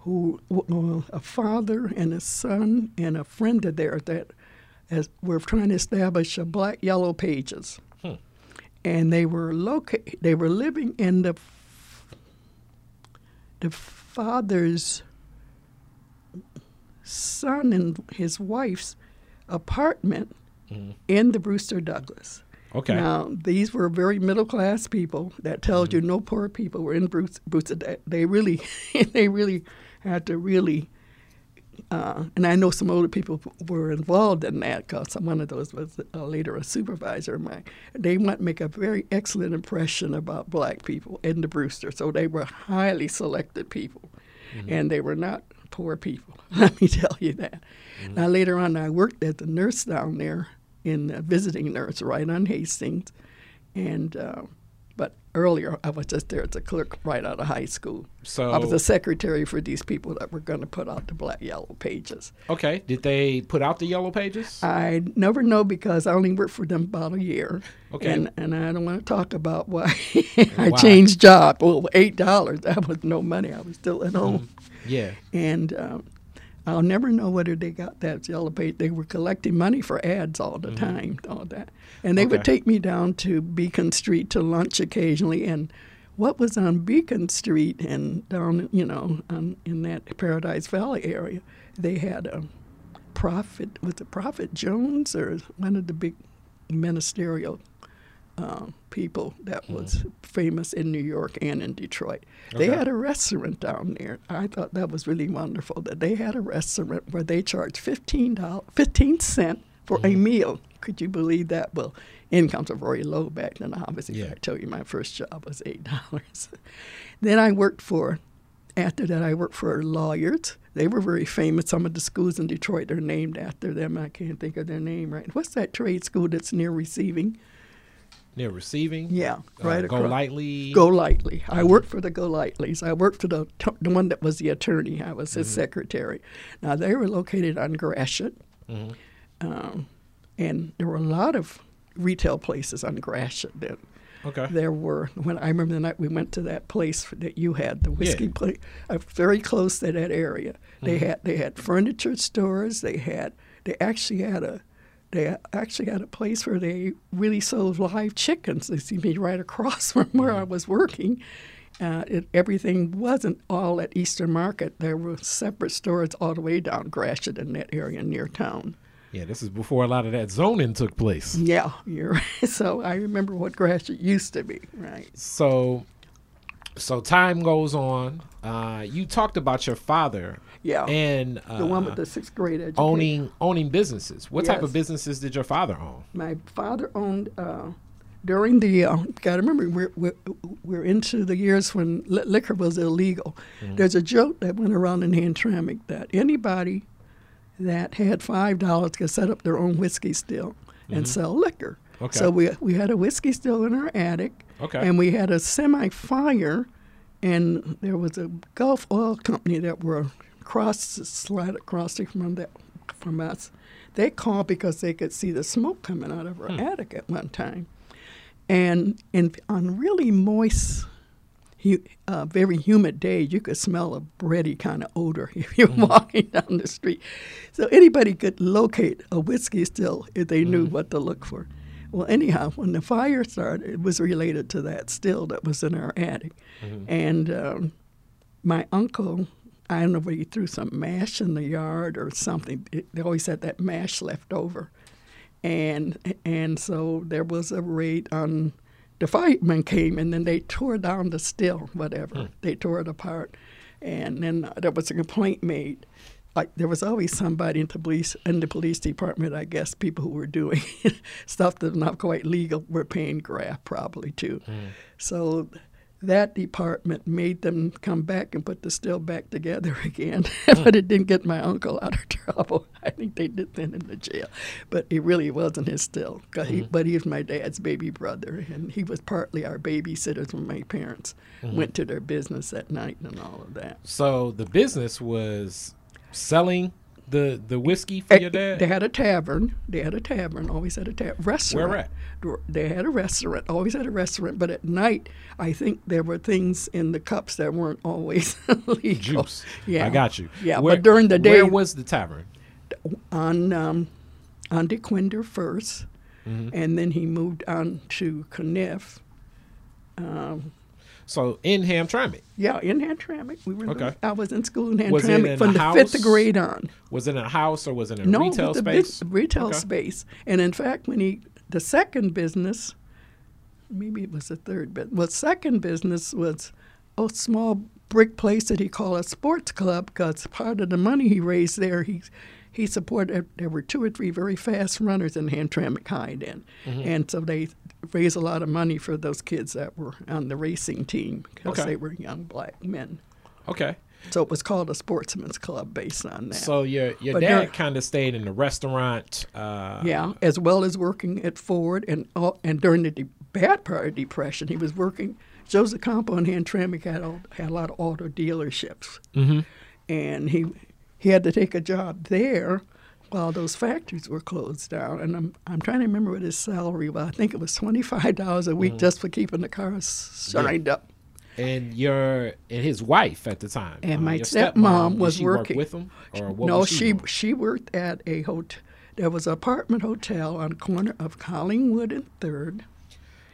Speaker 3: who, a father and a son and a friend of theirs that as were trying to establish a black yellow pages,
Speaker 2: Hmm.
Speaker 3: and they were located. They were living in the the father's son and his wife's apartment in the Brewster Douglass.
Speaker 2: okay?
Speaker 3: Now, these were very middle class people. That tells you no poor people were in Brewster. Bruce they, they really, they really had to really. Uh, and I know some older people were involved in that because one of those was uh, later a supervisor of mine. They want to make a very excellent impression about black people in the Brewster. So they were highly selected people, and they were not poor people. Let me tell you that. Now later on, I worked as a nurse down there in a visiting nurse right on Hastings, and uh, earlier I was just there as a clerk right out of high school.
Speaker 2: So
Speaker 3: I was a secretary for these people that were going to put out the black yellow pages.
Speaker 2: okay, did they put out the yellow pages?
Speaker 3: I never know because I only worked for them about a year.
Speaker 2: Okay.
Speaker 3: And, and I don't want to talk about why I changed job. Well, eight dollars that was no money. I was still at home.
Speaker 2: yeah.
Speaker 3: And um, I'll never know whether they got that yellow page. They were collecting money for ads all the mm-hmm. time, all that. And they would take me down to Beacon Street to lunch occasionally. And what was on Beacon Street and down, you know, on, in that Paradise Valley area, they had a Prophet, was it Prophet Jones or one of the big ministerial uh, people that was famous in New York and in Detroit. They
Speaker 2: Okay.
Speaker 3: had a restaurant down there. I thought that was really wonderful that they had a restaurant where they charged fifteen dollars, fifteen cent for a meal. Could you believe that? Well, incomes were very low back then. Obviously,
Speaker 2: Yeah.
Speaker 3: I tell you, my first job was eight dollars. then I worked for. After that, I worked for lawyers. They were very famous. Some of the schools in Detroit are named after them. I can't think of their name right. What's that trade school that's near receiving?
Speaker 2: Near receiving.
Speaker 3: Yeah,
Speaker 2: Uh,
Speaker 3: right
Speaker 2: Go
Speaker 3: across.
Speaker 2: lightly.
Speaker 3: Go Lightly. I worked for the Golightly's. I worked for the, the one that was the attorney. I was his secretary. Now, they were located on Gratiot.
Speaker 2: Mhm.
Speaker 3: Um, and there were a lot of retail places on Gratiot. then.
Speaker 2: Okay.
Speaker 3: there were, when I remember the night we went to that place that you had, the whiskey
Speaker 2: Yeah.
Speaker 3: place, uh, very close to that area. They had they had furniture stores. They had they actually had a they actually had a place where they really sold live chickens. They see me right across from where I was working. Uh, it, everything wasn't all at Eastern Market. There were separate stores all the way down Gratiot in that area near town.
Speaker 2: Yeah, this is before a lot of that zoning took place.
Speaker 3: Yeah, you're right. So I remember what Gratiot used to be, right?
Speaker 2: So, so time goes on. Uh, you talked about your father
Speaker 3: Yeah.
Speaker 2: and uh,
Speaker 3: the one with the sixth grade education.
Speaker 2: owning owning businesses. What type of businesses did your father own?
Speaker 3: My father owned uh, during the. Uh, Got to remember, we're, we're we're into the years when li- liquor was illegal. There's a joke that went around in Hamtramck that anybody that had five dollars could set up their own whiskey still and sell liquor.
Speaker 2: Okay.
Speaker 3: So we we had a whiskey still in our attic.
Speaker 2: Okay.
Speaker 3: And we had a semi fire, and there was a Gulf Oil Company that were across, slide across the- from that from us. They called because they could see the smoke coming out of our attic at one time, and in on really moist, hu- uh, very humid days, you could smell a bready kind of odor if you're
Speaker 2: Mm-hmm.
Speaker 3: walking down the street. So anybody could locate a whiskey still if they knew
Speaker 2: Mm-hmm.
Speaker 3: what to look for. Well, anyhow, when the fire started, it was related to that still that was in our attic.
Speaker 2: Mm-hmm.
Speaker 3: And um, my uncle, I don't know whether he threw some mash in the yard or something. It, they always had that mash left over. And and so there was a raid on the firemen came and then they tore down the still, whatever. Hmm. They tore it apart. And then there was a complaint made. Like there was always somebody in the police in the police department, I guess, people who were doing stuff that's not quite legal were paying graft probably too. Hmm. So that department made them come back and put the still back together again. Hmm. but it didn't get my uncle out of trouble. I think they did send him to jail. But it really wasn't his still. 'cause he, hmm. but he was my dad's baby brother. And he was partly our babysitters when my parents hmm. went to their business at night and all of that.
Speaker 2: So the business was selling the the whiskey for your dad.
Speaker 3: They had a tavern. They had a tavern. Always had a tavern. Restaurant.
Speaker 2: Where at?
Speaker 3: They had a restaurant. Always had a restaurant. But at night, I think there were things in the cups that weren't always legal.
Speaker 2: Juice.
Speaker 3: Yeah,
Speaker 2: I got you.
Speaker 3: Yeah,
Speaker 2: Where-
Speaker 3: but during the day,
Speaker 2: where was the tavern?
Speaker 3: on um, on Dequindre 1st
Speaker 2: Mm-hmm.
Speaker 3: and then he moved on to Caniff.
Speaker 2: So in Hamtramck.
Speaker 3: Yeah, in Hamtramck. We were.
Speaker 2: Okay.
Speaker 3: I was in school in Hamtramck
Speaker 2: in
Speaker 3: from the
Speaker 2: house?
Speaker 3: fifth grade on.
Speaker 2: Was it in a house or was it in a
Speaker 3: no,
Speaker 2: retail
Speaker 3: the
Speaker 2: space?
Speaker 3: retail
Speaker 2: Okay.
Speaker 3: space. And in fact, when he the second business, maybe it was the third but Well, second business was a small brick place that he called a sports club because part of the money he raised there, he he supported. There were two or three very fast runners in Hamtramck High then,
Speaker 2: Mm-hmm.
Speaker 3: and so they raised a lot of money for those kids that were on the racing team because
Speaker 2: Okay.
Speaker 3: they were young black men.
Speaker 2: Okay.
Speaker 3: So it was called a sportsman's club based on that.
Speaker 2: So your your
Speaker 3: But
Speaker 2: dad kind of stayed in the restaurant. Uh,
Speaker 3: Yeah, as well as working at Ford, and all, and during the de- bad part of depression, he was working. Joseph Campau and Hamtramck had all, had a lot of auto dealerships,
Speaker 2: Mm-hmm.
Speaker 3: and he he had to take a job there while those factories were closed down. And I'm I'm trying to remember what his salary was. I think it was twenty five dollars a week
Speaker 2: Mm-hmm.
Speaker 3: just for keeping the cars shined up.
Speaker 2: And your and his wife at the time.
Speaker 3: And
Speaker 2: uh,
Speaker 3: my stepmom was
Speaker 2: she work
Speaker 3: working.
Speaker 2: with him, or what
Speaker 3: no,
Speaker 2: was
Speaker 3: she
Speaker 2: doing?
Speaker 3: she worked at a hotel. There was an apartment hotel on the corner of Collingwood and Third.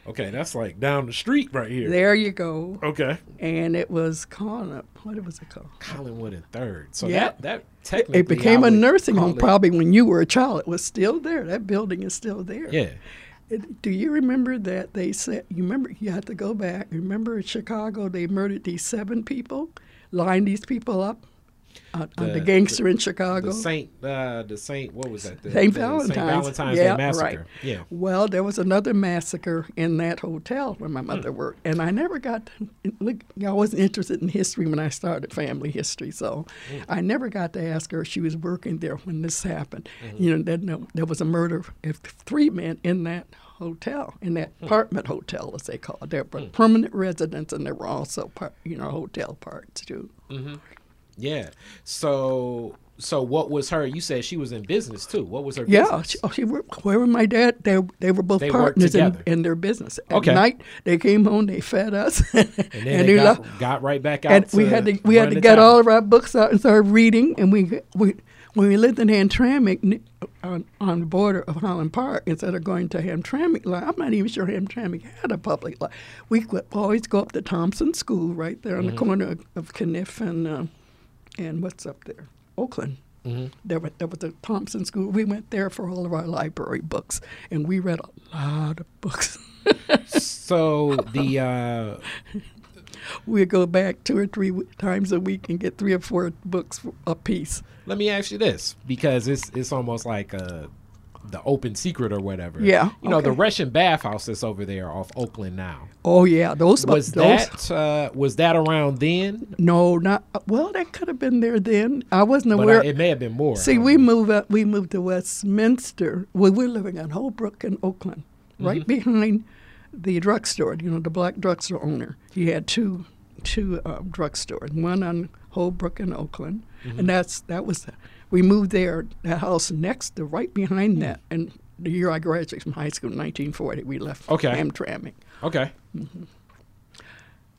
Speaker 2: Okay, that's like down the street right here.
Speaker 3: There you go.
Speaker 2: Okay.
Speaker 3: and it was called a, what was it called?
Speaker 2: Collingwood and Third. So
Speaker 3: Yeah.
Speaker 2: that that technically
Speaker 3: It became
Speaker 2: I
Speaker 3: a nursing home.
Speaker 2: it-
Speaker 3: Probably when you were a child, it was still there. That building is still there.
Speaker 2: Yeah.
Speaker 3: It- do you remember that they said? You remember? You have to go back. Remember in Chicago, they murdered these seven people, lined these people up on, on the,
Speaker 2: The-
Speaker 3: gangster in Chicago.
Speaker 2: The Saint, uh, the Saint, what was that? The,
Speaker 3: Saint
Speaker 2: the
Speaker 3: Valentine's.
Speaker 2: Saint Valentine's
Speaker 3: yeah,
Speaker 2: Day massacre.
Speaker 3: Right.
Speaker 2: Yeah.
Speaker 3: Well, there was another massacre in that hotel where my
Speaker 2: Hmm.
Speaker 3: mother worked, and I never got. To, look, I wasn't interested in history when I started family history, so
Speaker 2: Hmm.
Speaker 3: I never got to ask her if she was working there when this happened.
Speaker 2: Mm-hmm.
Speaker 3: You know, there, no, there was a murder of three men in that hotel, in that
Speaker 2: Hmm.
Speaker 3: apartment hotel, as they call it. There were permanent residents, and there were also, part, you know, hotel parts too.
Speaker 2: Yeah. So so what was her? You said she was in business too. What was her?
Speaker 3: Yeah,
Speaker 2: business?
Speaker 3: she, oh, she worked, where were my dad? They they were both
Speaker 2: They
Speaker 3: partners in, in their business. At
Speaker 2: Okay.
Speaker 3: night, they came home, they fed us, and,
Speaker 2: And they got,
Speaker 3: left.
Speaker 2: got right back out.
Speaker 3: And we had to we had to get
Speaker 2: town.
Speaker 3: all of our books out and start reading. And we we when we lived in Hamtramck on on the border of Highland Park, instead of going to Hamtramck, like, I'm not even sure Hamtramck had a public library. We would always go up to Thompson School right there on
Speaker 2: Mm-hmm.
Speaker 3: the corner of, of Caniff and uh, and what's up there, Oakland.
Speaker 2: Mm-hmm.
Speaker 3: There, was, there was a Thompson School. We went there for all of our library books, and we read a lot of books.
Speaker 2: So the uh,
Speaker 3: We'd go back two or three times a week and get three or four books a piece.
Speaker 2: let me ask you this because it's it's almost like uh the open secret or whatever.
Speaker 3: Yeah,
Speaker 2: You know the. Russian bathhouse that's over there off Oakland now.
Speaker 3: Oh yeah, those
Speaker 2: Was
Speaker 3: those,
Speaker 2: that uh, was that around then?
Speaker 3: No, not well. That could have been there then. I wasn't
Speaker 2: But
Speaker 3: aware.
Speaker 2: I, it may have been more.
Speaker 3: See, we moved up. We moved to Westminster. We were living on Holbrook in Oakland, right behind the drugstore. You know, the black drugstore owner. He had two two uh, drugstores, one on Holbrook in Oakland, and that's that was. We moved there. That house next to, right behind that, and the year I graduated from high school, in 1940, we left
Speaker 2: Okay.
Speaker 3: Hamtramck.
Speaker 2: Okay.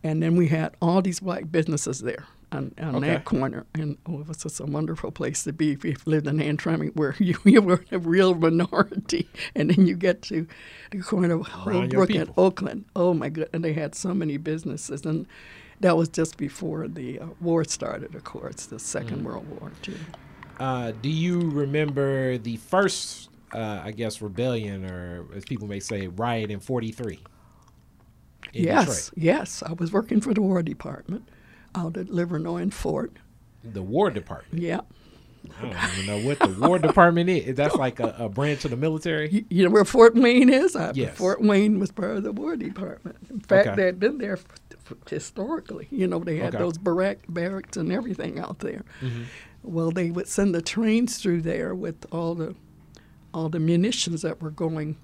Speaker 3: and then we had all these black businesses there on, on
Speaker 2: Okay.
Speaker 3: that corner, and oh, it was just a wonderful place to be if you lived in Hamtramck, where you, you were a real minority, and then you get to the corner of Holbrook and. Oakland. Oh my God! And they had so many businesses, and that was just before the uh, war started, of course, the 2nd
Speaker 2: Mm.
Speaker 3: World War too.
Speaker 2: Uh, do you remember the first, uh, I guess, rebellion, or as people may say, riot in '43? in
Speaker 3: yes,
Speaker 2: Detroit?
Speaker 3: yes. I was working for the War Department out at Livernois Fort.
Speaker 2: The War Department.
Speaker 3: Yeah.
Speaker 2: I don't even know what the War Department is. That's like a, a branch of the military.
Speaker 3: You, you know where Fort Wayne is? Uh,
Speaker 2: Yes.
Speaker 3: Fort Wayne was part of the War Department. In fact,
Speaker 2: Okay.
Speaker 3: they had been there f- f- historically. You know, they had
Speaker 2: Okay.
Speaker 3: those barrack, barracks and everything out there.
Speaker 2: Mhm.
Speaker 3: Well, they would send the trains through there with all the all the munitions that were going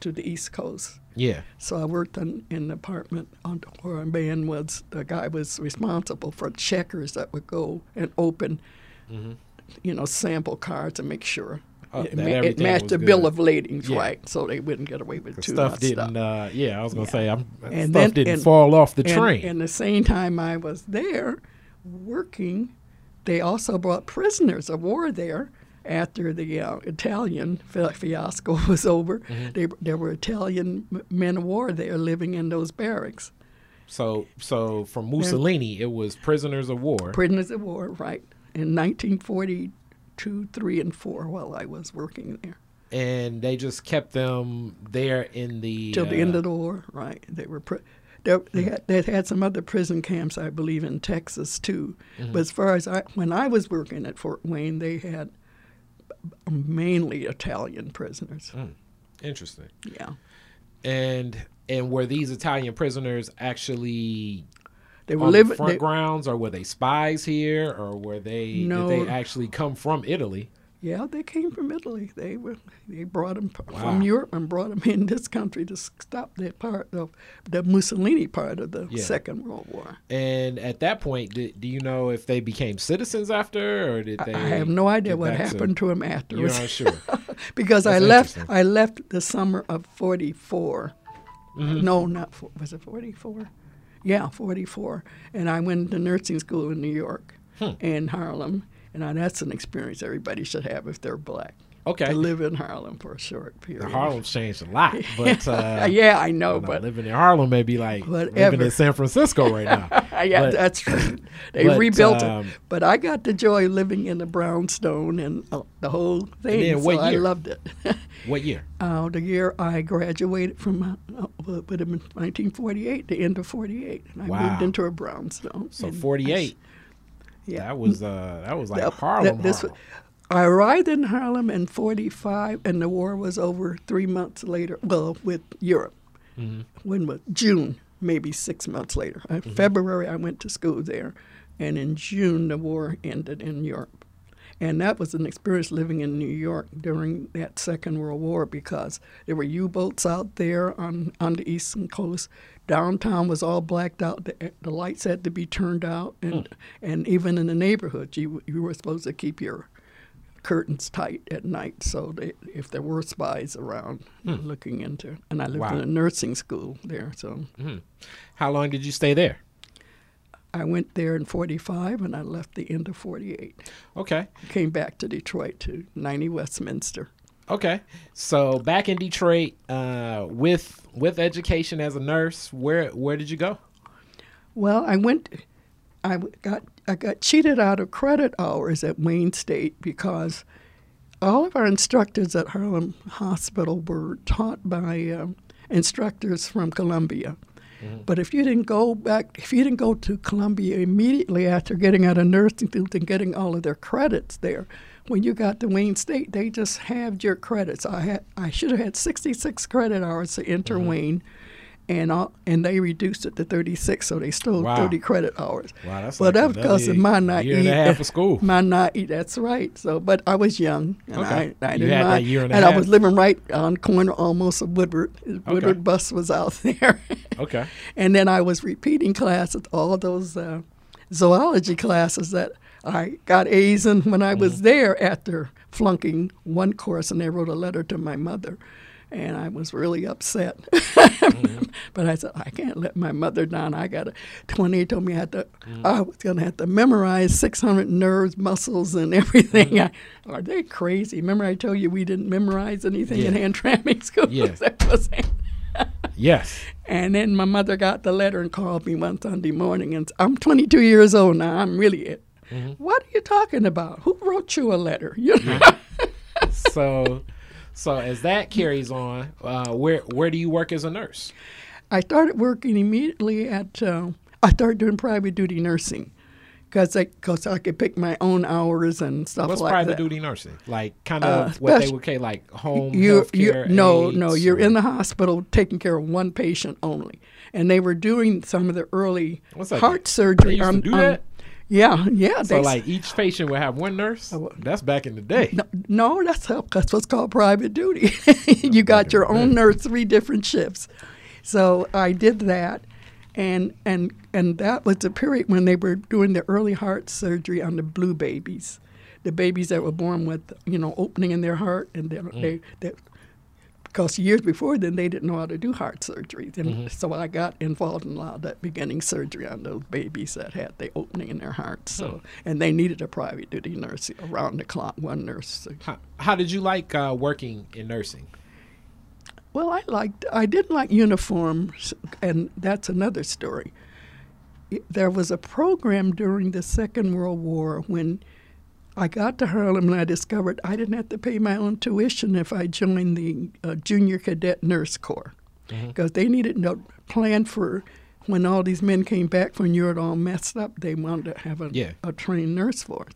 Speaker 3: to the East Coast.
Speaker 2: Yeah.
Speaker 3: So I worked in, in an apartment on, where a man was the guy was responsible for checkers that would go and open,
Speaker 2: Mhm.
Speaker 3: you know, sample cards and make sure
Speaker 2: Oh,
Speaker 3: it, ma- it matched the bill of ladings,
Speaker 2: Yeah.
Speaker 3: right? So they wouldn't get away with too
Speaker 2: stuff
Speaker 3: much
Speaker 2: didn't.
Speaker 3: stuff.
Speaker 2: Uh, yeah, I was gonna
Speaker 3: Yeah.
Speaker 2: say, I'm,
Speaker 3: And
Speaker 2: stuff
Speaker 3: then-
Speaker 2: didn't
Speaker 3: and-
Speaker 2: fall off the
Speaker 3: and,
Speaker 2: train.
Speaker 3: And the same time I was there working, they also brought prisoners of war there after the uh, Italian fiasco was over.
Speaker 2: Mm-hmm.
Speaker 3: They, there were Italian men of war there living in those barracks.
Speaker 2: so, so from Mussolini, it was prisoners of war.
Speaker 3: Prisoners of war, right. In 1942, 3, and 4 while I was working there.
Speaker 2: and they just kept them there in the
Speaker 3: Till the
Speaker 2: uh,
Speaker 3: end of the war, right. They were. Pri- they, they, had, they had some other prison camps, I believe, in Texas too.
Speaker 2: Mm-hmm.
Speaker 3: But as far as I, when I was working at Fort Wayne, they had mainly Italian prisoners.
Speaker 2: Mm. Interesting.
Speaker 3: Yeah,
Speaker 2: And and were these Italian prisoners actually
Speaker 3: they were
Speaker 2: on the
Speaker 3: living.
Speaker 2: front
Speaker 3: they-
Speaker 2: grounds, or were they spies here, or were they
Speaker 3: No.
Speaker 2: did they actually come from Italy?
Speaker 3: Yeah, they came from Italy. They were. They brought them
Speaker 2: Wow.
Speaker 3: from Europe and brought them in this country to stop that part of the Mussolini part of the
Speaker 2: Yeah.
Speaker 3: Second World War.
Speaker 2: And at that point, did, do you know if they became citizens after, or did
Speaker 3: I-
Speaker 2: they?
Speaker 3: I have no idea what
Speaker 2: back to-
Speaker 3: happened to them
Speaker 2: You're not sure.
Speaker 3: because I left. I left the summer of '44.
Speaker 2: Mhm.
Speaker 3: No, not four, was it '44? Yeah, '44. And I went to nursing school in New York
Speaker 2: Hmm.
Speaker 3: and Harlem. And now that's an experience everybody should have if they're black.
Speaker 2: Okay.
Speaker 3: To live in Harlem for a short period.
Speaker 2: Now, Harlem's changed a lot, but uh,
Speaker 3: yeah, I know. But
Speaker 2: living in Harlem may be like
Speaker 3: whatever.
Speaker 2: living in San Francisco right now.
Speaker 3: yeah,
Speaker 2: but,
Speaker 3: that's true. They
Speaker 2: but,
Speaker 3: rebuilt
Speaker 2: um,
Speaker 3: it, but I got the joy living in the brownstone and uh, the whole thing.
Speaker 2: And what
Speaker 3: so
Speaker 2: year?
Speaker 3: I loved it.
Speaker 2: what year?
Speaker 3: Uh, the year I graduated from uh, uh would have been 1948, the end of 48, and I
Speaker 2: wow.
Speaker 3: moved into a brownstone.
Speaker 2: So 48.
Speaker 3: Yeah.
Speaker 2: That was uh that was like Harlem.
Speaker 3: this
Speaker 2: Harlem.
Speaker 3: I arrived in Harlem in 45, and the war was over three months later, well, with Europe.
Speaker 2: Mhm.
Speaker 3: When was June, maybe six months later. In
Speaker 2: Mm-hmm.
Speaker 3: February, I went to school there, and in June, the war ended in Europe. And that was an experience living in New York during that Second World War because there were U boats out there on, on the eastern coast. Downtown was all blacked out. The, the lights had to be turned out. And, and even in the neighborhood, you, you were supposed to keep your curtains tight at night so that if there were spies around looking into. And I lived
Speaker 2: Wow.
Speaker 3: in a nursing school there. So
Speaker 2: Mhm. How long did you stay there?
Speaker 3: I went there in 45 and I left the end of 48.
Speaker 2: Okay.
Speaker 3: Came back to Detroit to 90 Westminster.
Speaker 2: Okay. So back in Detroit, uh, with with education as a nurse, where where did you go?
Speaker 3: Well, I went. I got I got cheated out of credit hours at Wayne State because all of our instructors at Harlem Hospital were taught by um, instructors from Columbia. But if you didn't go back, if you didn't go to Columbia immediately after getting out of nursing school and getting all of their credits there, when you got to Wayne State, they just halved your credits. I had I should have had 66 credit hours to enter Wayne, and all, and they reduced it to 36, so they stole
Speaker 2: Wow.
Speaker 3: 30 credit hours.
Speaker 2: Wow, that's
Speaker 3: well,
Speaker 2: like
Speaker 3: because of my naive.
Speaker 2: year and a half of school.
Speaker 3: My naive. That's right. So, but I was young, and
Speaker 2: Okay.
Speaker 3: I, I
Speaker 2: You
Speaker 3: didn't
Speaker 2: had that year and a
Speaker 3: I was living right on corner almost of Woodward. Woodward bus was out there.
Speaker 2: Okay.
Speaker 3: And then I was repeating classes, all those uh, zoology classes that I got A's in when I was there after flunking one course, and I wrote a letter to my mother. and I was really upset. mm-hmm. But I said, I can't let my mother down. I got to. 28 told me I had to. Mm-hmm. I was going to have to memorize 600 nerves, muscles, and everything. Mm-hmm. I, are they crazy? Remember, I told you we didn't memorize anything in Hamtramck school. Was-
Speaker 2: Yes.
Speaker 3: and then my mother got the letter and called me one Sunday morning, and I'm 22 years old now. I'm really it.
Speaker 2: Mm-hmm.
Speaker 3: What are you talking about? Who wrote you a letter? You know?
Speaker 2: So, so as that carries on, uh, where where do you work as a nurse?
Speaker 3: I started working immediately at. Uh, I started doing private duty nursing because I, cause I could pick my own hours and stuff
Speaker 2: What's
Speaker 3: like
Speaker 2: private
Speaker 3: that.
Speaker 2: duty nursing? Like kind
Speaker 3: Uh,
Speaker 2: of what they would call like home
Speaker 3: you,
Speaker 2: health
Speaker 3: you,
Speaker 2: care.
Speaker 3: no, no, you're
Speaker 2: or-
Speaker 3: in the hospital taking care of one patient only, and they were doing some of the early heart
Speaker 2: They
Speaker 3: surgery.
Speaker 2: used to do
Speaker 3: on-
Speaker 2: that?
Speaker 3: Yeah, yeah.
Speaker 2: So like each patient would have one nurse.
Speaker 3: Oh.
Speaker 2: That's back in the day.
Speaker 3: No, no, that's how, that's what's called private duty. you got your own nurse, three different shifts. So I did that, and and and that was the period when they were doing the early heart surgery on the blue babies, the babies that were born with you know opening in their heart, and mm. they, they, they because years before then they didn't know how to do heart surgeries, and so I got involved in a lot of that beginning surgery on those babies that had the opening in their hearts. So and they needed a private duty nurse around the clock, one nurse.
Speaker 2: How, how did you like uh, working in nursing?
Speaker 3: Well, I liked. I didn't like uniforms, and that's another story. There was a program during the Second World War when I got to Harlem and I discovered I didn't have to pay my own tuition if I joined the uh, Junior Cadet Nurse Corps because they needed no plan for when all these men came back from Europe all messed up. They wanted to have a,
Speaker 2: Yeah.
Speaker 3: a trained nurse force.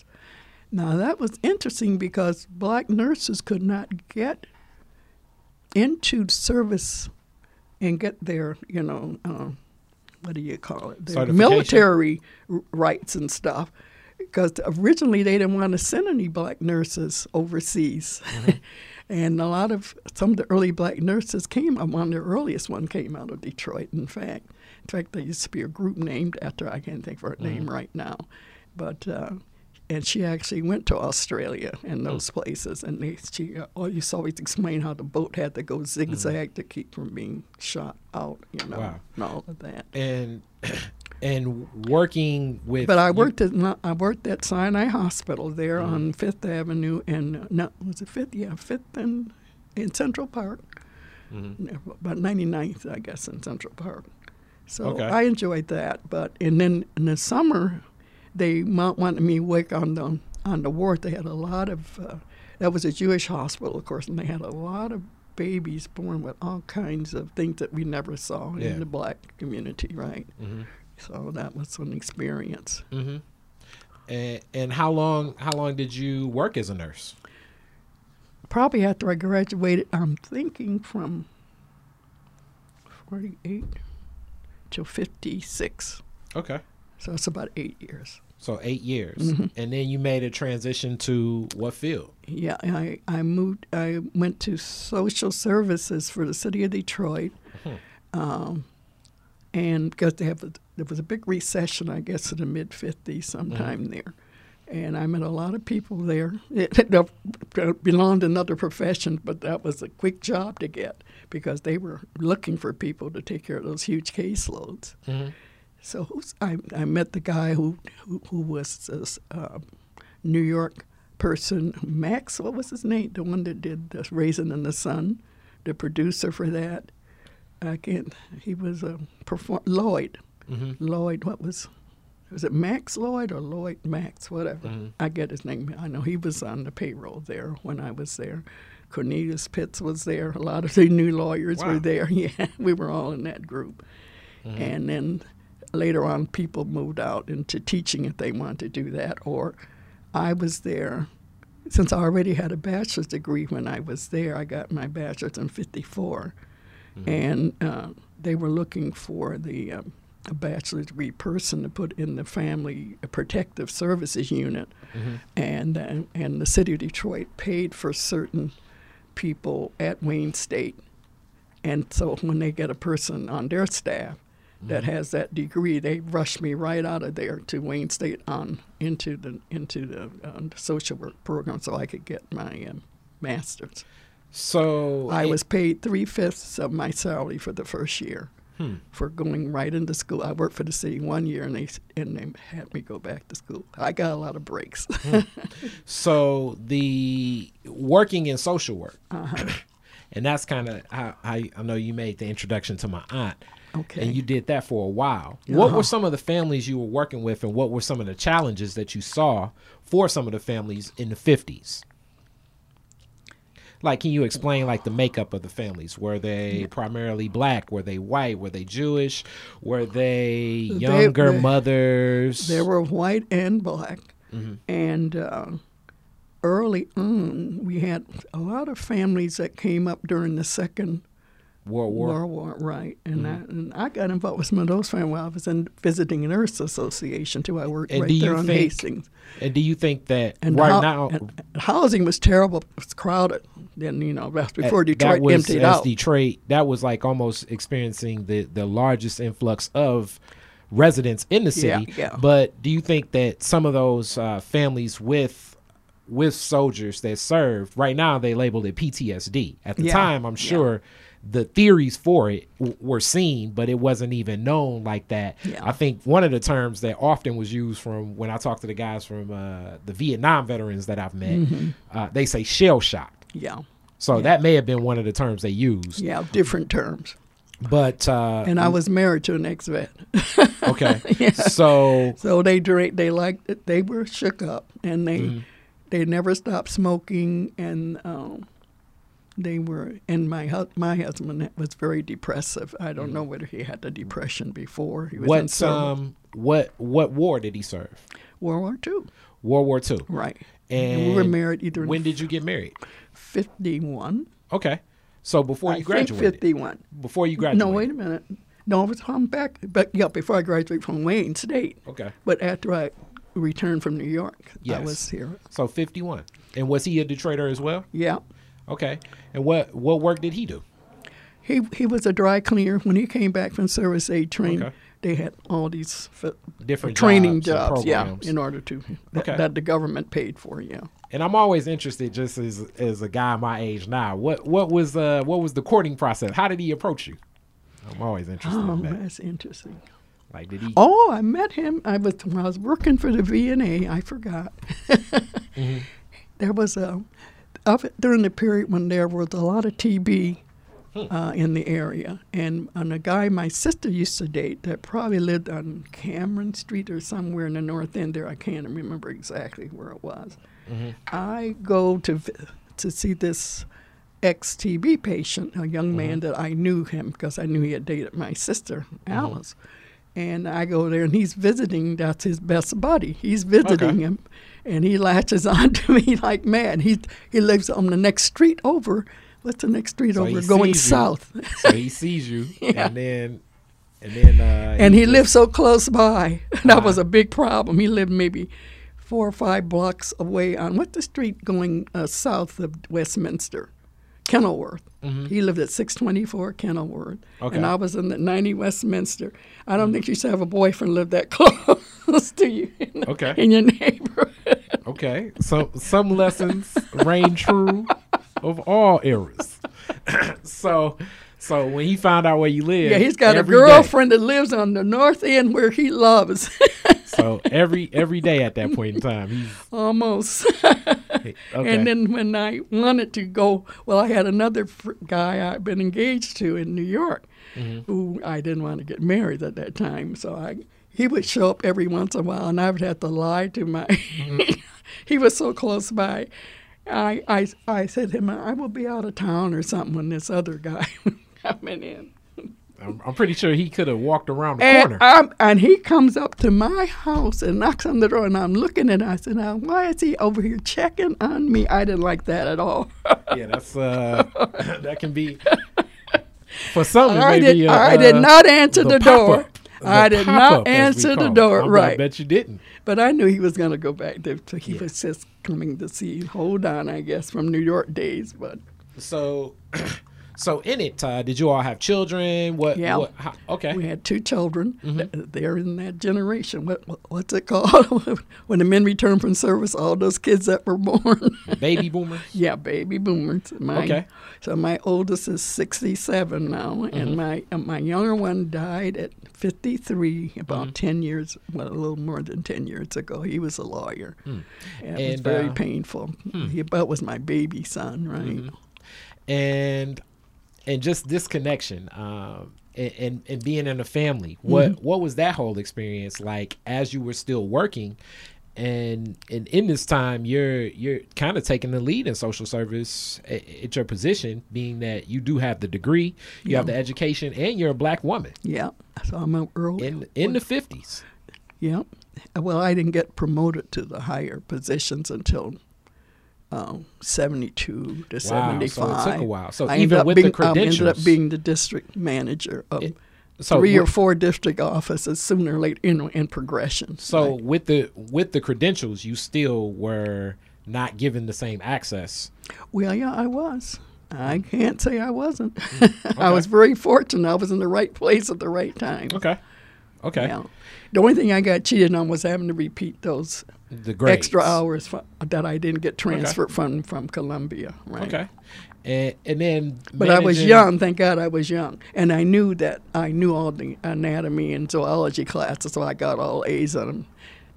Speaker 3: Now that was interesting because black nurses could not get into service and get their, you know, uh, what do you call it? Their military rights and stuff. Because originally they didn't want to send any black nurses overseas. and a lot of some of the early black nurses came, uh, one of the earliest one came out of Detroit, in fact. In fact, there used to be a group named after, I can't think of her name right now. But, uh, and she actually went to Australia and those places, and they, she uh, always always explained how the boat had to go zigzag to keep from being shot out, you know,
Speaker 2: Wow.
Speaker 3: and all of that.
Speaker 2: And and working with.
Speaker 3: But I worked at I worked at Sinai Hospital there
Speaker 2: Mm-hmm.
Speaker 3: on Fifth Avenue and no was it Fifth? Yeah, Fifth and in Central Park.
Speaker 2: Mm-hmm.
Speaker 3: About 99th, I guess, in Central Park. So
Speaker 2: Okay.
Speaker 3: I enjoyed that. But and then in the summer, they wanted me to work on the on the ward. They had a lot of uh, that was a Jewish hospital, of course, and they had a lot of babies born with all kinds of things that we never saw
Speaker 2: Yeah.
Speaker 3: in the black community, right?
Speaker 2: Mhm.
Speaker 3: So that was an experience.
Speaker 2: Mm-hmm. And, and how long how long did you work as a nurse?
Speaker 3: probably after I graduated, I'm thinking from 48 to 56.
Speaker 2: Okay.
Speaker 3: So it's about eight years.
Speaker 2: So eight years,
Speaker 3: Mm-hmm.
Speaker 2: and then you made a transition to what field?
Speaker 3: Yeah, I, I moved, I went to social services for the city of Detroit. Um, and because they have a, there was a big recession, I guess, in the mid 50s sometime there. And I met a lot of people there. It belonged to another profession, but that was a quick job to get because they were looking for people to take care of those huge caseloads.
Speaker 2: Mm-hmm.
Speaker 3: So who's, I, I met the guy who who, who was this uh, New York person, Max. What was his name? The one that did the Raisin in the Sun, the producer for that. I can't. He was a perform Lloyd.
Speaker 2: Mm-hmm.
Speaker 3: Lloyd. What was? Was it Max Lloyd or Lloyd Max? Whatever.
Speaker 2: Mhm.
Speaker 3: I get his name. I know he was on the payroll there when I was there. Cornelius Pitts was there. A lot of the new lawyers
Speaker 2: Wow.
Speaker 3: were there. Yeah, we were all in that group.
Speaker 2: Mm-hmm.
Speaker 3: And then later on, people moved out into teaching if they wanted to do that. Or I was there since I already had a bachelor's degree when I was there. I got my bachelor's in '54, and uh, they were looking for the um, a bachelor's degree person to put in the family protective services unit, and uh, and the city of Detroit paid for certain people at Wayne State, and so when they get a person on their staff that has that degree, they rush me right out of there to Wayne State on into the into the um, social work program so I could get my um, master's.
Speaker 2: So
Speaker 3: I was paid three fifths of my salary for the first year
Speaker 2: Hmm.
Speaker 3: for going right into school. I worked for the city one year, and they and they had me go back to school. I got a lot of breaks.
Speaker 2: So the working in social work,
Speaker 3: Uh-huh.
Speaker 2: and that's kind of how I, I know you made the introduction to my aunt,
Speaker 3: okay.
Speaker 2: and you did that for a while. What
Speaker 3: Uh-huh.
Speaker 2: were some of the families you were working with, and what were some of the challenges that you saw for some of the families in the fifties? Like, can you explain like the makeup of the families? Were they primarily black? Were they white? Were they Jewish? Were they
Speaker 3: They-
Speaker 2: younger
Speaker 3: they-
Speaker 2: mothers?
Speaker 3: There were white and black,
Speaker 2: Mm-hmm.
Speaker 3: and uh, early on, we had a lot of families that came up during the Second
Speaker 2: World War.
Speaker 3: World War, right? And,
Speaker 2: Mm-hmm.
Speaker 3: I, and I got involved with some of those families. while I was in visiting Nurse Association too. I worked
Speaker 2: And
Speaker 3: right there on
Speaker 2: think-
Speaker 3: Hastings.
Speaker 2: And do you think that
Speaker 3: And
Speaker 2: right
Speaker 3: hou-
Speaker 2: now,
Speaker 3: and housing was terrible. It was crowded. Then you know that's before Detroit
Speaker 2: that was,
Speaker 3: emptied
Speaker 2: as
Speaker 3: out.
Speaker 2: Detroit, that was like almost experiencing the the largest influx of residents in the city.
Speaker 3: yeah.
Speaker 2: But do you think that some of those uh, families with with soldiers that served right now they labeled it PTSD. At the
Speaker 3: Yeah,
Speaker 2: time, I'm
Speaker 3: yeah.
Speaker 2: sure the theories for it w- were seen, but it wasn't even known like that.
Speaker 3: Yeah.
Speaker 2: I think one of the terms that often was used from when I talk to the guys from uh, the Vietnam veterans that I've met,
Speaker 3: Mm-hmm.
Speaker 2: uh, they say shell shock.
Speaker 3: yeah,
Speaker 2: So
Speaker 3: Yeah.
Speaker 2: that may have been one of the terms they used.
Speaker 3: yeah, different terms.
Speaker 2: But uh,
Speaker 3: And I was married to an ex-vet,
Speaker 2: okay.
Speaker 3: Yeah.
Speaker 2: So
Speaker 3: so they drank. They liked it. They were shook up, and they
Speaker 2: Mhm.
Speaker 3: they never stopped smoking, and um, they were. And my hu- my husband was very depressive. I don't know whether he had the depression before. He was in
Speaker 2: what um what what war did he serve?
Speaker 3: World War Two,
Speaker 2: World War Two.
Speaker 3: right?
Speaker 2: And
Speaker 3: we were married either
Speaker 2: When did you get married?
Speaker 3: fifty-one.
Speaker 2: Okay. So before
Speaker 3: I
Speaker 2: you graduated.
Speaker 3: fifty-one.
Speaker 2: Before you graduated.
Speaker 3: No, wait a minute. No, I was home back, but yeah, before I graduated from Wayne State.
Speaker 2: Okay.
Speaker 3: But after I returned from New York, I was here.
Speaker 2: So 51. And was he a Detroiter as well?
Speaker 3: Yeah,
Speaker 2: Okay. And what what work did he do?
Speaker 3: he he was a dry cleaner. When he came back from service aid training,
Speaker 2: Okay.
Speaker 3: they had all these f-
Speaker 2: Different
Speaker 3: training
Speaker 2: jobs,
Speaker 3: jobs, yeah, in order to that,
Speaker 2: Okay.
Speaker 3: that the government paid for. Yeah.
Speaker 2: And I'm always interested, just as as a guy my age now. What what was uh what was the courting process? How did he approach you? I'm always interested
Speaker 3: Oh,
Speaker 2: in that.
Speaker 3: that's interesting.
Speaker 2: Like, did he?
Speaker 3: Oh, I met him. I was when I was working for the VNA. I forgot.
Speaker 2: Mm-hmm.
Speaker 3: There was a during the period when there was a lot of TB
Speaker 2: Hmm.
Speaker 3: uh, in the area, and and a guy my sister used to date that probably lived on Cameron Street or somewhere in the north end there. I can't remember exactly where it was.
Speaker 2: Mm-hmm.
Speaker 3: I go to to see this ex TB patient, a young man
Speaker 2: Mm-hmm.
Speaker 3: that I knew him because I knew he had dated my sister
Speaker 2: Mm-hmm.
Speaker 3: Alice. And I go there, and he's visiting. That's his best buddy. He's visiting
Speaker 2: Okay.
Speaker 3: him, and he latches on to me like mad. He he lives on the next street over. What's the next street
Speaker 2: So
Speaker 3: over? Going south,
Speaker 2: So he sees you,
Speaker 3: Yeah.
Speaker 2: and then and then uh,
Speaker 3: and he
Speaker 2: just-
Speaker 3: lives so close by. that was
Speaker 2: Ah.
Speaker 3: a big problem. He lived maybe four or five blocks away on what's the street going uh, south of Westminster, Kenilworth.
Speaker 2: Mhm.
Speaker 3: He lived at 624 Kenilworth,
Speaker 2: Okay.
Speaker 3: and I was in the 90 Westminster. I don't think you should have a boyfriend live that close to you in,
Speaker 2: Okay.
Speaker 3: in your neighborhood.
Speaker 2: Okay, so some lessons reign true of all eras. so, so when he found out where you live,
Speaker 3: Yeah, he's got a
Speaker 2: every day-
Speaker 3: girlfriend that lives on the north end where he loves.
Speaker 2: so every every day at that point in time, he's
Speaker 3: Almost.
Speaker 2: okay.
Speaker 3: And then when I wanted to go, well, I had another fr- guy I'd been engaged to in New York,
Speaker 2: Mm-hmm.
Speaker 3: who I didn't want to get married at that time. So I, he would show up every once in a while, and I would have to lie to my.
Speaker 2: Mm-hmm.
Speaker 3: he was so close by. I, I, I said to him, I will be out of town or something when this other guy coming in.
Speaker 2: I'm, I'm pretty sure he could have walked around the
Speaker 3: And,
Speaker 2: corner.
Speaker 3: I'm, and he comes up to my house and knocks on the door, and I'm looking at it. I said, now, why is he over here checking on me? I didn't like that at all.
Speaker 2: yeah, that's uh, that can be for some.
Speaker 3: I did,
Speaker 2: be a,
Speaker 3: I did
Speaker 2: uh,
Speaker 3: not answer the, door.
Speaker 2: The
Speaker 3: I did not answer the door,
Speaker 2: I'm
Speaker 3: right.
Speaker 2: bet you didn't.
Speaker 3: But I knew he was going to go back there. So he
Speaker 2: Yeah.
Speaker 3: was just coming to see, hold on, I guess, from New York days. But
Speaker 2: So, So in it, uh, did you all have children? What?
Speaker 3: Yeah.
Speaker 2: What, how, okay.
Speaker 3: We had two children.
Speaker 2: Mm-hmm.
Speaker 3: They're in that generation. What, what what's it called? when the men return from service, all those kids that were born.
Speaker 2: Baby boomers.
Speaker 3: yeah, baby boomers. My,
Speaker 2: Okay.
Speaker 3: So my oldest is 67 now,
Speaker 2: Mm-hmm.
Speaker 3: and my uh, my younger one died at 53, about
Speaker 2: Mm-hmm.
Speaker 3: 10 years, well, a little more than 10 years ago. He was a lawyer. And it was very
Speaker 2: uh,
Speaker 3: painful. He about was my baby son, right?
Speaker 2: and and just this connection um and, and and being in a family what what was that whole experience like as you were still working and and in this time you're you're kind of taking the lead in social service at, at your position being that you do have the degree you have the education and you're a black woman
Speaker 3: Yeah. So I'm a early.
Speaker 2: in in the 50s
Speaker 3: Yeah. Well, I didn't get promoted to the higher positions until um, 72 to
Speaker 2: Wow, so it
Speaker 3: 75.
Speaker 2: took a while. So
Speaker 3: I
Speaker 2: even with the
Speaker 3: being, I ended up being the district manager of
Speaker 2: It- so
Speaker 3: three or four district offices sooner or later, know, in progression.
Speaker 2: so
Speaker 3: Right.
Speaker 2: with the with the credentials you still were not given the same access
Speaker 3: well, yeah, I was. I can't say I wasn't.
Speaker 2: Mm,
Speaker 3: I was very fortunate. I was in the right place at the right time.
Speaker 2: okay okay
Speaker 3: Now, The only thing I got cheated on was having to repeat those
Speaker 2: the grades.
Speaker 3: extra hours that I didn't get transferred from from Columbia. Right.
Speaker 2: Okay. And and then
Speaker 3: But I was young. Thank God I was young, and I knew that I knew all the anatomy and zoology classes, so I got all A's on them.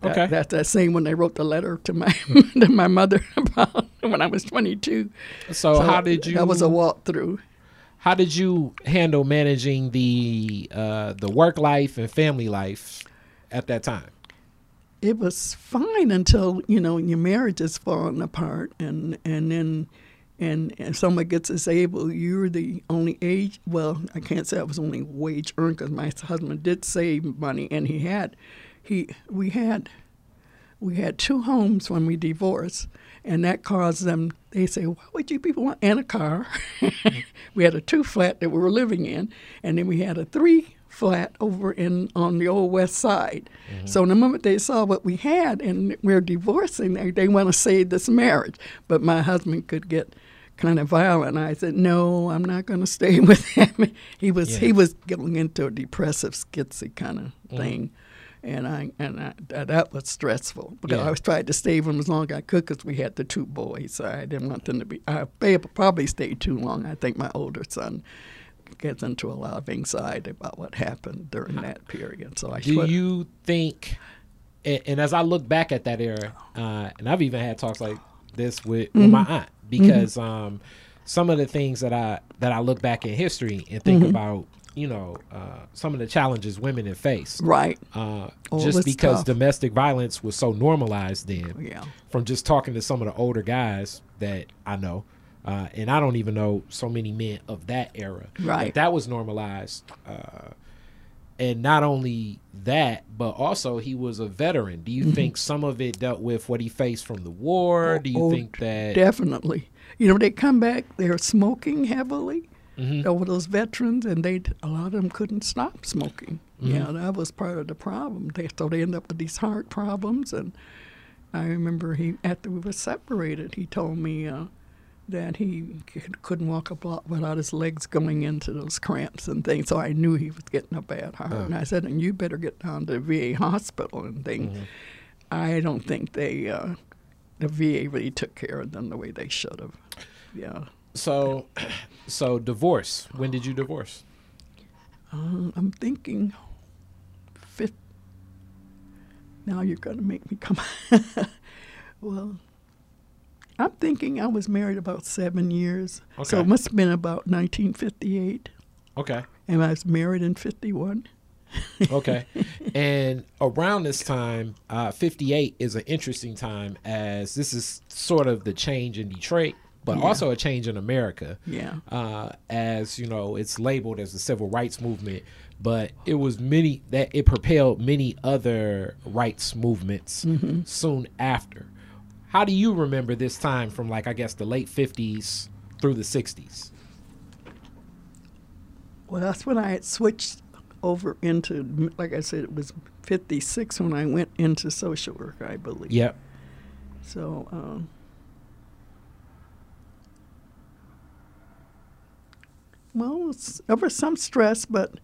Speaker 3: That-
Speaker 2: Okay.
Speaker 3: That's that same when they wrote the letter to my to my mother about when I was 22.
Speaker 2: So, how did you
Speaker 3: That was a walkthrough.
Speaker 2: how did you handle managing the uh the work life and family life at that time?
Speaker 3: It was fine until you know your marriage is falling apart and and then and if someone gets disabled you're the only age well i can't say i was only wage earned because my husband did save money and he had he we had we had two homes when we divorced and that caused them they say why would you people want and a car? We had a two flat that we were living in and then we had a three flat over in on the old west side mm-hmm. so the moment they saw what we had and we're divorcing they, they want to save this marriage but my husband could get kind of violent i said no i'm not going to stay with him he was
Speaker 2: Yeah.
Speaker 3: he was going into a depressive schizzy kind of mm-hmm. thing and I and I, that, that was stressful because
Speaker 2: Yeah.
Speaker 3: I was trying to stay with him as long as I could because we had the two boys. So I didn't want them to be. I probably stayed too long. I think my older son gets into a lot of anxiety about what happened during that period. So I
Speaker 2: Do you think and, and as I look back at that era, uh, and I've even had talks like this with, with my aunt because um, some of the things that I that I look back in history and think about, you know, uh, some of the challenges women have faced.
Speaker 3: right.
Speaker 2: Uh,
Speaker 3: Oh,
Speaker 2: just because
Speaker 3: tough.
Speaker 2: domestic violence was so normalized then.
Speaker 3: Yeah.
Speaker 2: From just talking to some of the older guys that I know, uh, and I don't even know so many men of that era. That
Speaker 3: Right.
Speaker 2: that was normalized. Uh, and not only that, but also he was a veteran. Do you think some of it dealt with what he faced from the war? Do you
Speaker 3: Mm-hmm. Oh,
Speaker 2: think that?
Speaker 3: Definitely. You know, they come back, they're smoking heavily
Speaker 2: Mhm.
Speaker 3: over those veterans, and they a lot of them couldn't stop smoking.
Speaker 2: Mm-hmm.
Speaker 3: Yeah, that was part of the problem. They, so they end up with these heart problems. And I remember he, after we were separated, he told me uh, that he couldn't walk a block without his legs going into those cramps and things. So I knew he was getting a bad heart. And I said, and you better get down to VA hospital and things. I don't think they, uh, the VA really took care of them the way they should have. Yeah.
Speaker 2: So, so divorce. When did you divorce?
Speaker 3: Uh, I'm thinking, fifth. Now you're going to make me come. well, I'm thinking I was married about seven years. So it must have been about 1958.
Speaker 2: Okay.
Speaker 3: And I was married in 51.
Speaker 2: Okay. and around this time, uh, 58 is an interesting time as this is sort of the change in Detroit, but
Speaker 3: Yeah.
Speaker 2: also a change in America.
Speaker 3: Yeah.
Speaker 2: Uh, as you know, it's labeled as the civil rights movement, but it was many that it propelled many other rights movements soon after. How do you remember this time from like I guess the late 50s through the 60s?
Speaker 3: Well, that's when I had switched over into, like I said, it was 56 when I went into social work, I believe.
Speaker 2: Yep.
Speaker 3: So, um, well, there was some stress, but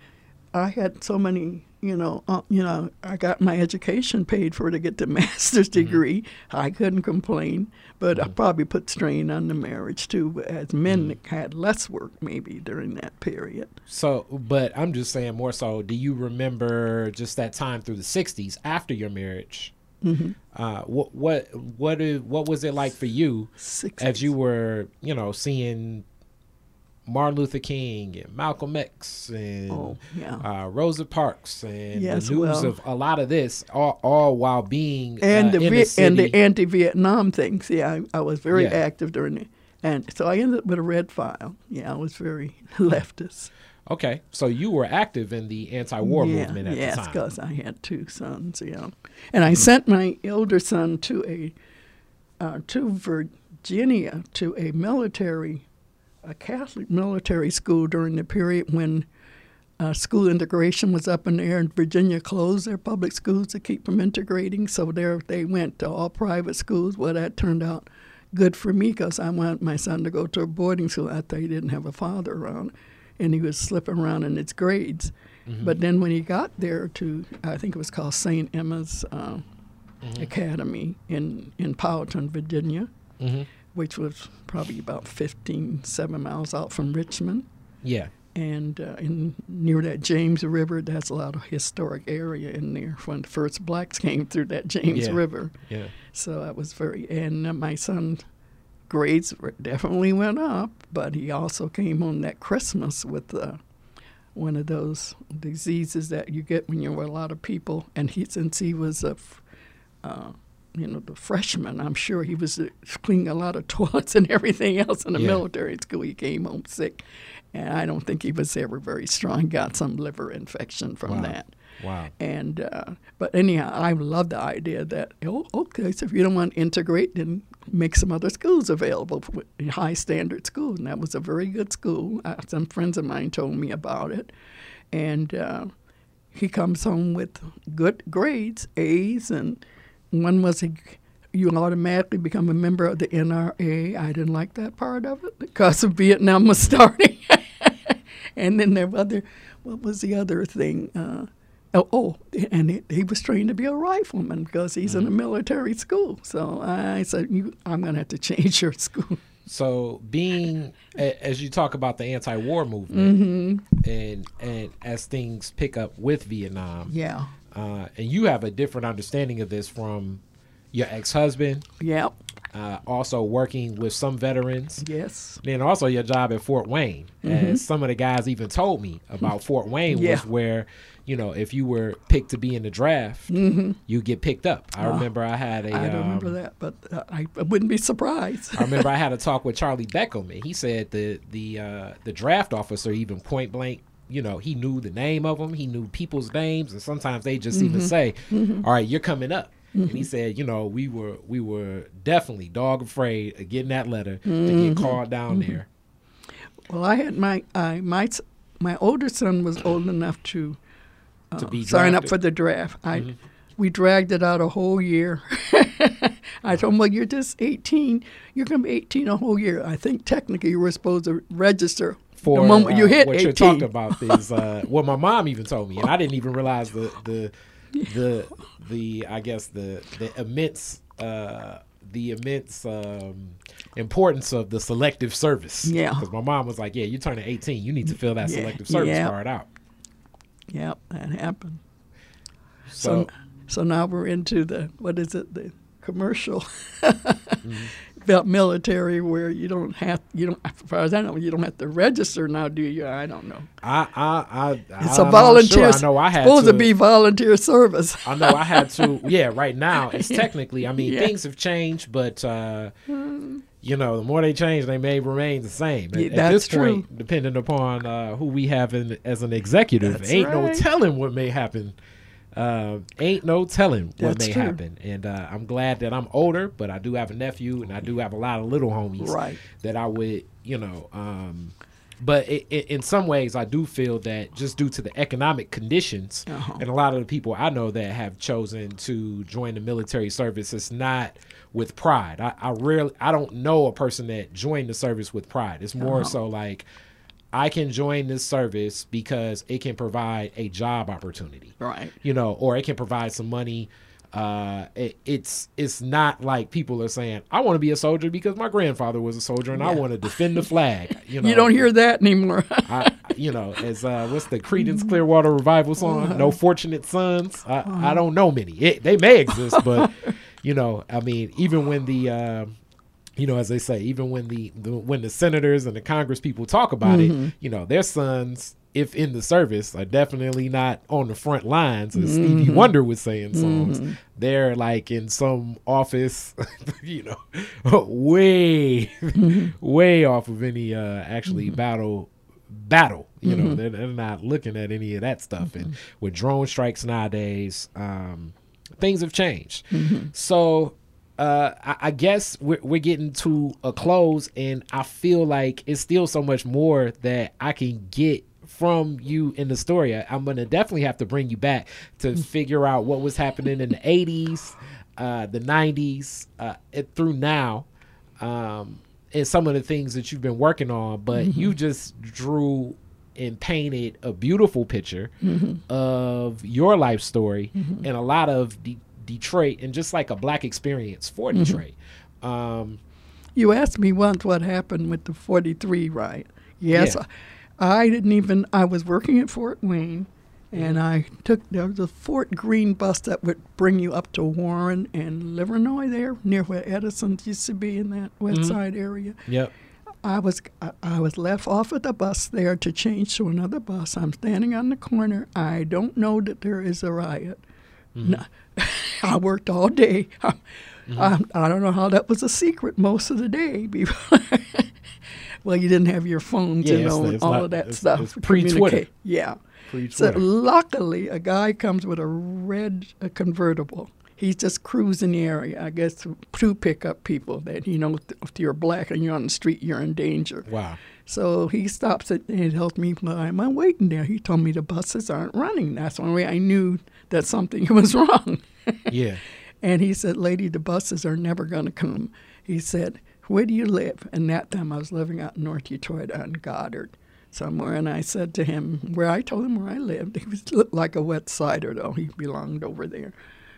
Speaker 3: I had so many, you know, uh, you know, I got my education paid for to get the master's
Speaker 2: Mm-hmm.
Speaker 3: degree. I couldn't complain, but I
Speaker 2: Mm-hmm.
Speaker 3: probably put strain on the marriage too, as men had less work maybe during that period.
Speaker 2: So, but I'm just saying more so. Do you remember just that time through the '60s after your marriage?
Speaker 3: Mm-hmm.
Speaker 2: Uh, what what what what was it like for you
Speaker 3: Six
Speaker 2: as you were, you know, seeing Martin Luther King and Malcolm X and
Speaker 3: Oh, yeah.
Speaker 2: uh, Rosa Parks and
Speaker 3: Yes,
Speaker 2: the news
Speaker 3: well-
Speaker 2: of a lot of this, all, all while being
Speaker 3: and
Speaker 2: uh,
Speaker 3: the
Speaker 2: in the
Speaker 3: and the anti-Vietnam things. Yeah, I, I was very
Speaker 2: Yeah.
Speaker 3: active during it, and so I ended up with a red file. Yeah, I was very leftist.
Speaker 2: okay, so you were active in the anti-war
Speaker 3: yeah,
Speaker 2: movement at
Speaker 3: yes,
Speaker 2: the time.
Speaker 3: Yes, because I had two sons. Yeah, and I sent my elder son to a uh, to Virginia to a military, a Catholic military school during the period when. Uh, school integration was up in the air, and Virginia closed their public schools to keep from integrating. So there they went to all private schools. Well, that turned out good for me because I wanted my son to go to a boarding school. I thought he didn't have a father around, and he was slipping around in his grades. But then when he got there to, I think it was called St. Emma's uh, Academy in, in Powhatan, Virginia,
Speaker 2: Mhm.
Speaker 3: Which was probably about 15, seven miles out from Richmond.
Speaker 2: Yeah,
Speaker 3: And uh, in, near that James River, that's a lot of historic area in there when the first blacks came through that James
Speaker 2: Yeah.
Speaker 3: River.
Speaker 2: yeah.
Speaker 3: So I was very, and uh, my son's grades definitely went up, but he also came home that Christmas with uh, one of those diseases that you get when you're with a lot of people. And he, since he was a, uh, you know, the freshman, I'm sure he was uh, cleaning a lot of toilets and everything else in the
Speaker 2: Yeah.
Speaker 3: military school. He came home sick, and I don't think he was ever very strong. Got some liver infection from
Speaker 2: Wow.
Speaker 3: that.
Speaker 2: Wow.
Speaker 3: And uh, but anyhow, I love the idea that oh, okay, so if you don't want to integrate, then make some other schools available, for high standard schools. And that was a very good school. Uh, some friends of mine told me about it, and uh, he comes home with good grades, A's, and one was a, you automatically become a member of the NRA. I didn't like that part of it because of Vietnam was starting. and then there were other, what was the other thing? Uh, oh, oh, and he, he was trained to be a rifleman because he's in a military school. So I said, you, I'm going to have to change your school.
Speaker 2: So, being a- as you talk about the anti-war movement, and and as things pick up with Vietnam,
Speaker 3: Yeah.
Speaker 2: Uh, and you have a different understanding of this from your ex-husband,
Speaker 3: Yep.
Speaker 2: uh, also working with some veterans,
Speaker 3: Yes.
Speaker 2: then also your job at Fort Wayne. As some of the guys even told me about Fort Wayne
Speaker 3: Yeah.
Speaker 2: was where, you know, if you were picked to be in the draft, you get picked up. I
Speaker 3: Ah.
Speaker 2: remember I had a.
Speaker 3: I don't remember
Speaker 2: um,
Speaker 3: that, but uh, I, I wouldn't be surprised.
Speaker 2: I remember I had a talk with Charlie Beckham, and he said the the uh, the draft officer even point blank, you know, he knew the name of them, he knew people's names, and sometimes they just even mm-hmm. say, mm-hmm. "All right, you're coming up." And he mm-hmm. said, you know, we were we were definitely dog afraid of getting that letter to get called down there.
Speaker 3: Well, I had my I my my older son was old enough to, uh,
Speaker 2: To be uh,
Speaker 3: sign up for the draft. I we dragged it out a whole year. I told him, "Well, you're just 18. You're going to be 18 a whole year. I think technically you were supposed to register
Speaker 2: For
Speaker 3: the moment you
Speaker 2: uh,
Speaker 3: hit
Speaker 2: what
Speaker 3: 18."
Speaker 2: you're talking about is uh, what my mom even told me, and I didn't even realize the the the the I guess the the immense uh, the immense um, importance of the selective service.
Speaker 3: Yeah.
Speaker 2: because my mom was like, "Yeah, you're turning 18. You need to fill that
Speaker 3: Yeah,
Speaker 2: selective service
Speaker 3: yeah.
Speaker 2: card out."
Speaker 3: Yep, that happened.
Speaker 2: So,
Speaker 3: So, so now we're into the what is it? The commercial
Speaker 2: Mm-hmm.
Speaker 3: About military where you don't have you don't as far as I know you don't have to register now, do you? I don't know.
Speaker 2: I I I
Speaker 3: It's
Speaker 2: I'm
Speaker 3: a volunteer.
Speaker 2: Sure. I know I had
Speaker 3: supposed
Speaker 2: to,
Speaker 3: to be volunteer service.
Speaker 2: I know I had to. Yeah, right now it's technically. I mean,
Speaker 3: Yeah.
Speaker 2: things have changed, but uh, you know, the more they change, they may remain the same. At,
Speaker 3: Yeah,
Speaker 2: at
Speaker 3: that's
Speaker 2: this
Speaker 3: true.
Speaker 2: point, depending upon uh, who we have in, as an executive,
Speaker 3: That's
Speaker 2: ain't no telling what may happen. Uh, ain't no telling what
Speaker 3: That's
Speaker 2: may
Speaker 3: true.
Speaker 2: happen. And uh, I'm glad that I'm older, but I do have a nephew, and I do have a lot of little homies
Speaker 3: Right.
Speaker 2: that I would, you know. Um, but i i in some ways, I do feel that just due to the economic conditions,
Speaker 3: Uh-huh.
Speaker 2: and a lot of the people I know that have chosen to join the military service, it's not with pride. I, I rarely, I don't know a person that joined the service with pride. It's more
Speaker 3: Uh-huh.
Speaker 2: so like I can join this service because it can provide a job opportunity,
Speaker 3: Right.
Speaker 2: you know, or it can provide some money. Uh, it, it's it's not like people are saying I want to be a soldier because my grandfather was a soldier and I want to defend the flag. You know,
Speaker 3: You don't hear that anymore.
Speaker 2: I, you know, as uh, what's the Creedence Clearwater Revival song? No fortunate sons. I, I don't know many. It, they may exist, but you know, I mean, even when the, uh, you know, as they say, even when the, the when the senators and the Congress people talk about it, mm-hmm. you know, their sons, if in the service, are definitely not on the front lines, as Stevie mm-hmm. Wonder was saying songs. Mm-hmm. They're like in some office, you know, way, way off of any uh, actually battle battle. You know, they're, they're not looking at any of that stuff. And with drone strikes nowadays, um, things have changed. So uh, I, I guess we're, we're getting to a close, and I feel like it's still so much more that I can get from you in the story. I, I'm gonna definitely have to bring you back to figure out what was happening in the 80s, uh, the 90s, uh, it, through now um, and some of the things that you've been working on, but you just drew and painted a beautiful picture of your life story and a lot of De- Detroit and just like a black experience for Detroit. Um,
Speaker 3: You asked me once what happened with the 43 riot. Yes,
Speaker 2: Yeah.
Speaker 3: I didn't even, I was working at Fort Wayne and
Speaker 2: Mm-hmm.
Speaker 3: I took, there was a Fort Greene bus that would bring you up to Warren and Livernois there, near where Edison used to be in that west
Speaker 2: Mhm.
Speaker 3: side area.
Speaker 2: yep.
Speaker 3: I was I, I was left off at the bus there to change to another bus. I'm standing on the corner. I don't know that there is a riot. No, I worked all day. I, I, I don't know how that was a secret most of the day. before- well, you didn't have your phones,
Speaker 2: Yeah,
Speaker 3: you
Speaker 2: it's-
Speaker 3: know, and
Speaker 2: it's
Speaker 3: all
Speaker 2: not-
Speaker 3: of that
Speaker 2: it's-
Speaker 3: stuff.
Speaker 2: pre-Twitter.
Speaker 3: communicate. Yeah. So
Speaker 2: Pre-Twitter.
Speaker 3: luckily, a guy comes with a red uh convertible. He's just cruising the area, I guess, to, to pick up people that you know. If you're black and you're on the street, you're in danger.
Speaker 2: Wow.
Speaker 3: So he stops it and he tells me, "Why am I waiting there?" He told me the buses aren't running. That's the only way I knew that something was wrong.
Speaker 2: Yeah.
Speaker 3: And he said, Lady, the buses are never going to come. He said, Where do you live? And that time I was living out in North Detroit on Goddard somewhere. And I said to him, Where I told him where I lived. He was looked like a West Sider, though. He belonged over there.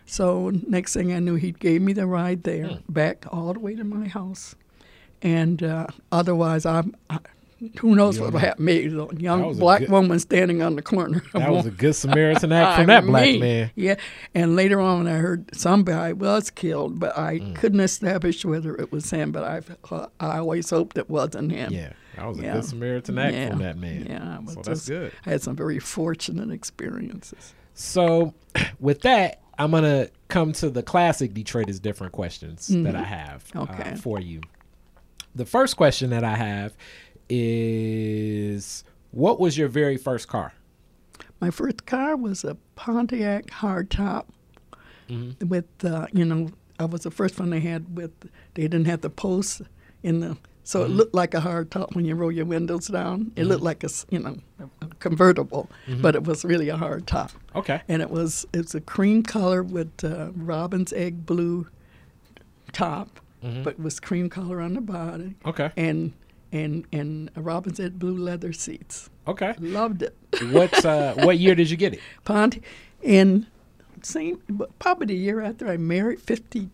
Speaker 3: So next thing I knew, he gave me the ride there,
Speaker 2: Hmm.
Speaker 3: back all the way to my house. And uh, otherwise, I'm. I, who knows
Speaker 2: You
Speaker 3: what
Speaker 2: don't
Speaker 3: would happen? Me,
Speaker 2: That
Speaker 3: young black
Speaker 2: good-
Speaker 3: woman standing on the corner.
Speaker 2: That was a good Samaritan act from that black
Speaker 3: mean,
Speaker 2: man.
Speaker 3: Yeah, and later on, I heard somebody was killed, but I
Speaker 2: Mm.
Speaker 3: couldn't establish whether it was him. But I, uh, I always hoped it wasn't him.
Speaker 2: Yeah. That was a good Samaritan act
Speaker 3: Yeah.
Speaker 2: from that man.
Speaker 3: Yeah, I was
Speaker 2: So that's good.
Speaker 3: I had some very fortunate experiences.
Speaker 2: So, with that, I'm gonna come to the classic Detroit is different questions that I have uh, for you. The first question that I have is, what was your very first car?
Speaker 3: My first car was a Pontiac hardtop
Speaker 2: Mhm.
Speaker 3: with, uh, you know, I was the first one they had with. They didn't have the posts in the, so it looked like a hardtop when you roll your windows down. It looked like a, you know, a, convertible, but it was really a hardtop.
Speaker 2: Okay.
Speaker 3: and it was it's a cream color with uh, robin's egg blue top,
Speaker 2: Mhm.
Speaker 3: but it was cream color on the body,
Speaker 2: Okay.
Speaker 3: and and and a robin's egg blue leather seats.
Speaker 2: Okay.
Speaker 3: Loved it.
Speaker 2: What uh, what year did you get it?
Speaker 3: Ponte, in same probably the year after I married, fifty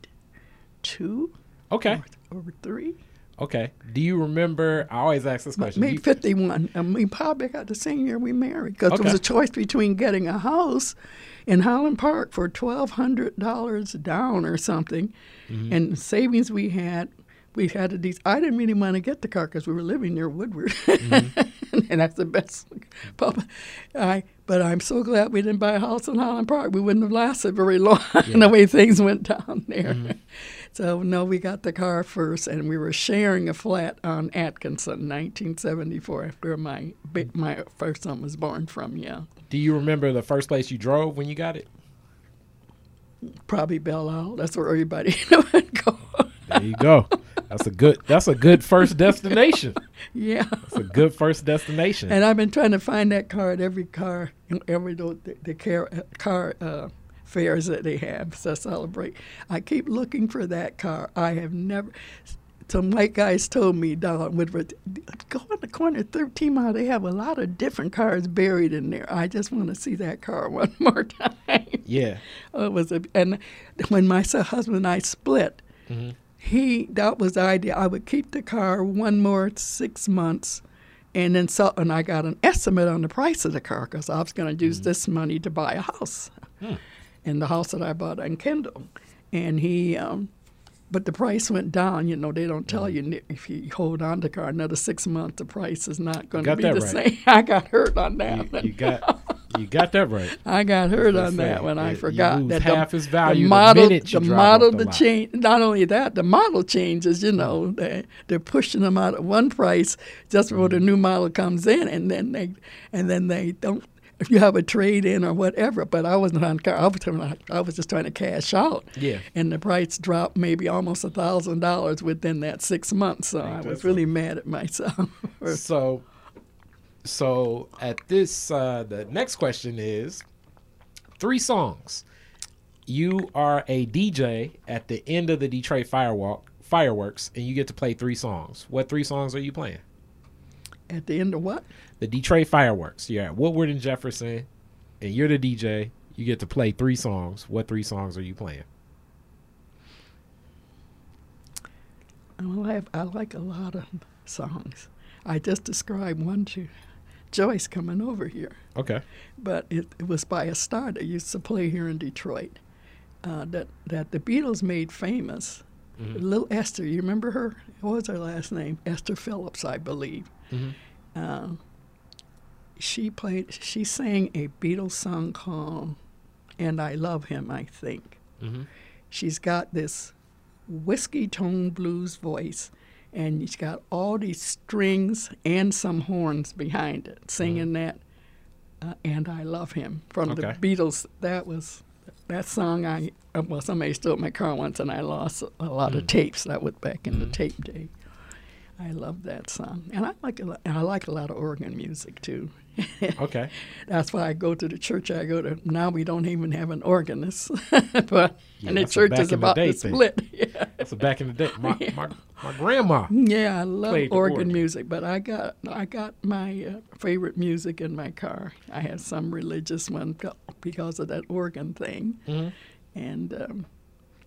Speaker 3: two
Speaker 2: Okay.
Speaker 3: or, or three.
Speaker 2: Okay. Do you remember? I always ask this question.
Speaker 3: Maybe
Speaker 2: you-
Speaker 3: 51. I mean, probably got the same year we married because it was a choice between getting a house in Highland Park for $1,200 down or something
Speaker 2: Mm-hmm.
Speaker 3: and the savings we had. We had these. I didn't really want to get the car because we were living near Woodward,
Speaker 2: Mm-hmm.
Speaker 3: and that's the best. Papa, I. But I'm so glad we didn't buy a house in Highland Park. We wouldn't have lasted very long the way things went down there.
Speaker 2: Mm-hmm.
Speaker 3: So no, we got the car first, and we were sharing a flat on Atkinson, 1974, after my my first son was born from. Yeah,
Speaker 2: Do you remember the first place you drove when you got it?
Speaker 3: probably Belle Isle. That's where everybody would go.
Speaker 2: There you go. That's a good. That's a good first destination.
Speaker 3: yeah,
Speaker 2: it's a good first destination.
Speaker 3: and I've been trying to find that car at every car, every the, the car, car uh, fairs that they have to celebrate. I keep looking for that car. I have never. some white guys told me down Woodward, go in the corner 13 mile. They have a lot of different cars buried in there. I just want to see that car one more time.
Speaker 2: Yeah.
Speaker 3: Oh, it was a, and when my husband and I split,
Speaker 2: Mm-hmm.
Speaker 3: He that was the idea. I would keep the car one more six months, and then so and I got an estimate on the price of the car because I was going to use this money to buy a house,
Speaker 2: Hmm.
Speaker 3: and the house that I bought in Kendall, and he. Um, but the price went down. You know, they don't tell you if you hold on to the car another six months, the price is not going to be the
Speaker 2: right.
Speaker 3: same. I got hurt on that.
Speaker 2: You, you got you got that right.
Speaker 3: I got hurt on that one. I forgot that
Speaker 2: half
Speaker 3: the,
Speaker 2: its value
Speaker 3: the
Speaker 2: the
Speaker 3: model,
Speaker 2: you
Speaker 3: the model,
Speaker 2: the
Speaker 3: the change. Not only that, the model changes. You know, they they're pushing them out at one price just before
Speaker 2: Mm-hmm.
Speaker 3: the new model comes in, and then they and then they don't. If you have a trade in or whatever, but I wasn't on car. I was, trying- I was just trying to cash out.
Speaker 2: Yeah.
Speaker 3: And the price dropped maybe almost a thousand dollars within that six months. So
Speaker 2: Ain't
Speaker 3: I was really mad at myself.
Speaker 2: So, so at this, uh, the next question is three songs. You are a DJ at the end of the Detroit Firewalk fireworks, and you get to play three songs. What three songs are you playing?
Speaker 3: at the end of what?
Speaker 2: The Detroit Fireworks. You're at Woodward and Jefferson, and you're the DJ. You get to play three songs. What three songs are you playing?
Speaker 3: I, have, I like a lot of songs. I just described one to Joyce coming over here,
Speaker 2: Okay.
Speaker 3: but it, it was by a star that used to play here in Detroit uh, that, that the Beatles made famous. Little Esther, you remember her? What was her last name? Esther Phillips, I believe.
Speaker 2: Mhm.
Speaker 3: Uh, she played, she sang a Beatles song called And I Love Him, I think
Speaker 2: Mm-hmm.
Speaker 3: she's got this whiskey tone blues voice and she's got all these strings and some horns behind it singing that uh, and i love him from
Speaker 2: Okay.
Speaker 3: the beatles. That was that song i uh, well somebody stole my car once and i lost a, lot of tapes that was back in the tape day. I love that song. And i like a lot, and i like a lot of organ music too
Speaker 2: Okay.
Speaker 3: that's why I go to the church I go to. Now we don't even have an organist, but
Speaker 2: Yeah,
Speaker 3: and the church is
Speaker 2: the
Speaker 3: about to
Speaker 2: thing.
Speaker 3: split. Yeah.
Speaker 2: So back in the day, my my, my grandma.
Speaker 3: yeah, I love organ,
Speaker 2: organ.
Speaker 3: music, but I got I got my uh, favorite music in my car. I have some religious one because of that organ thing,
Speaker 2: Mhm.
Speaker 3: and um,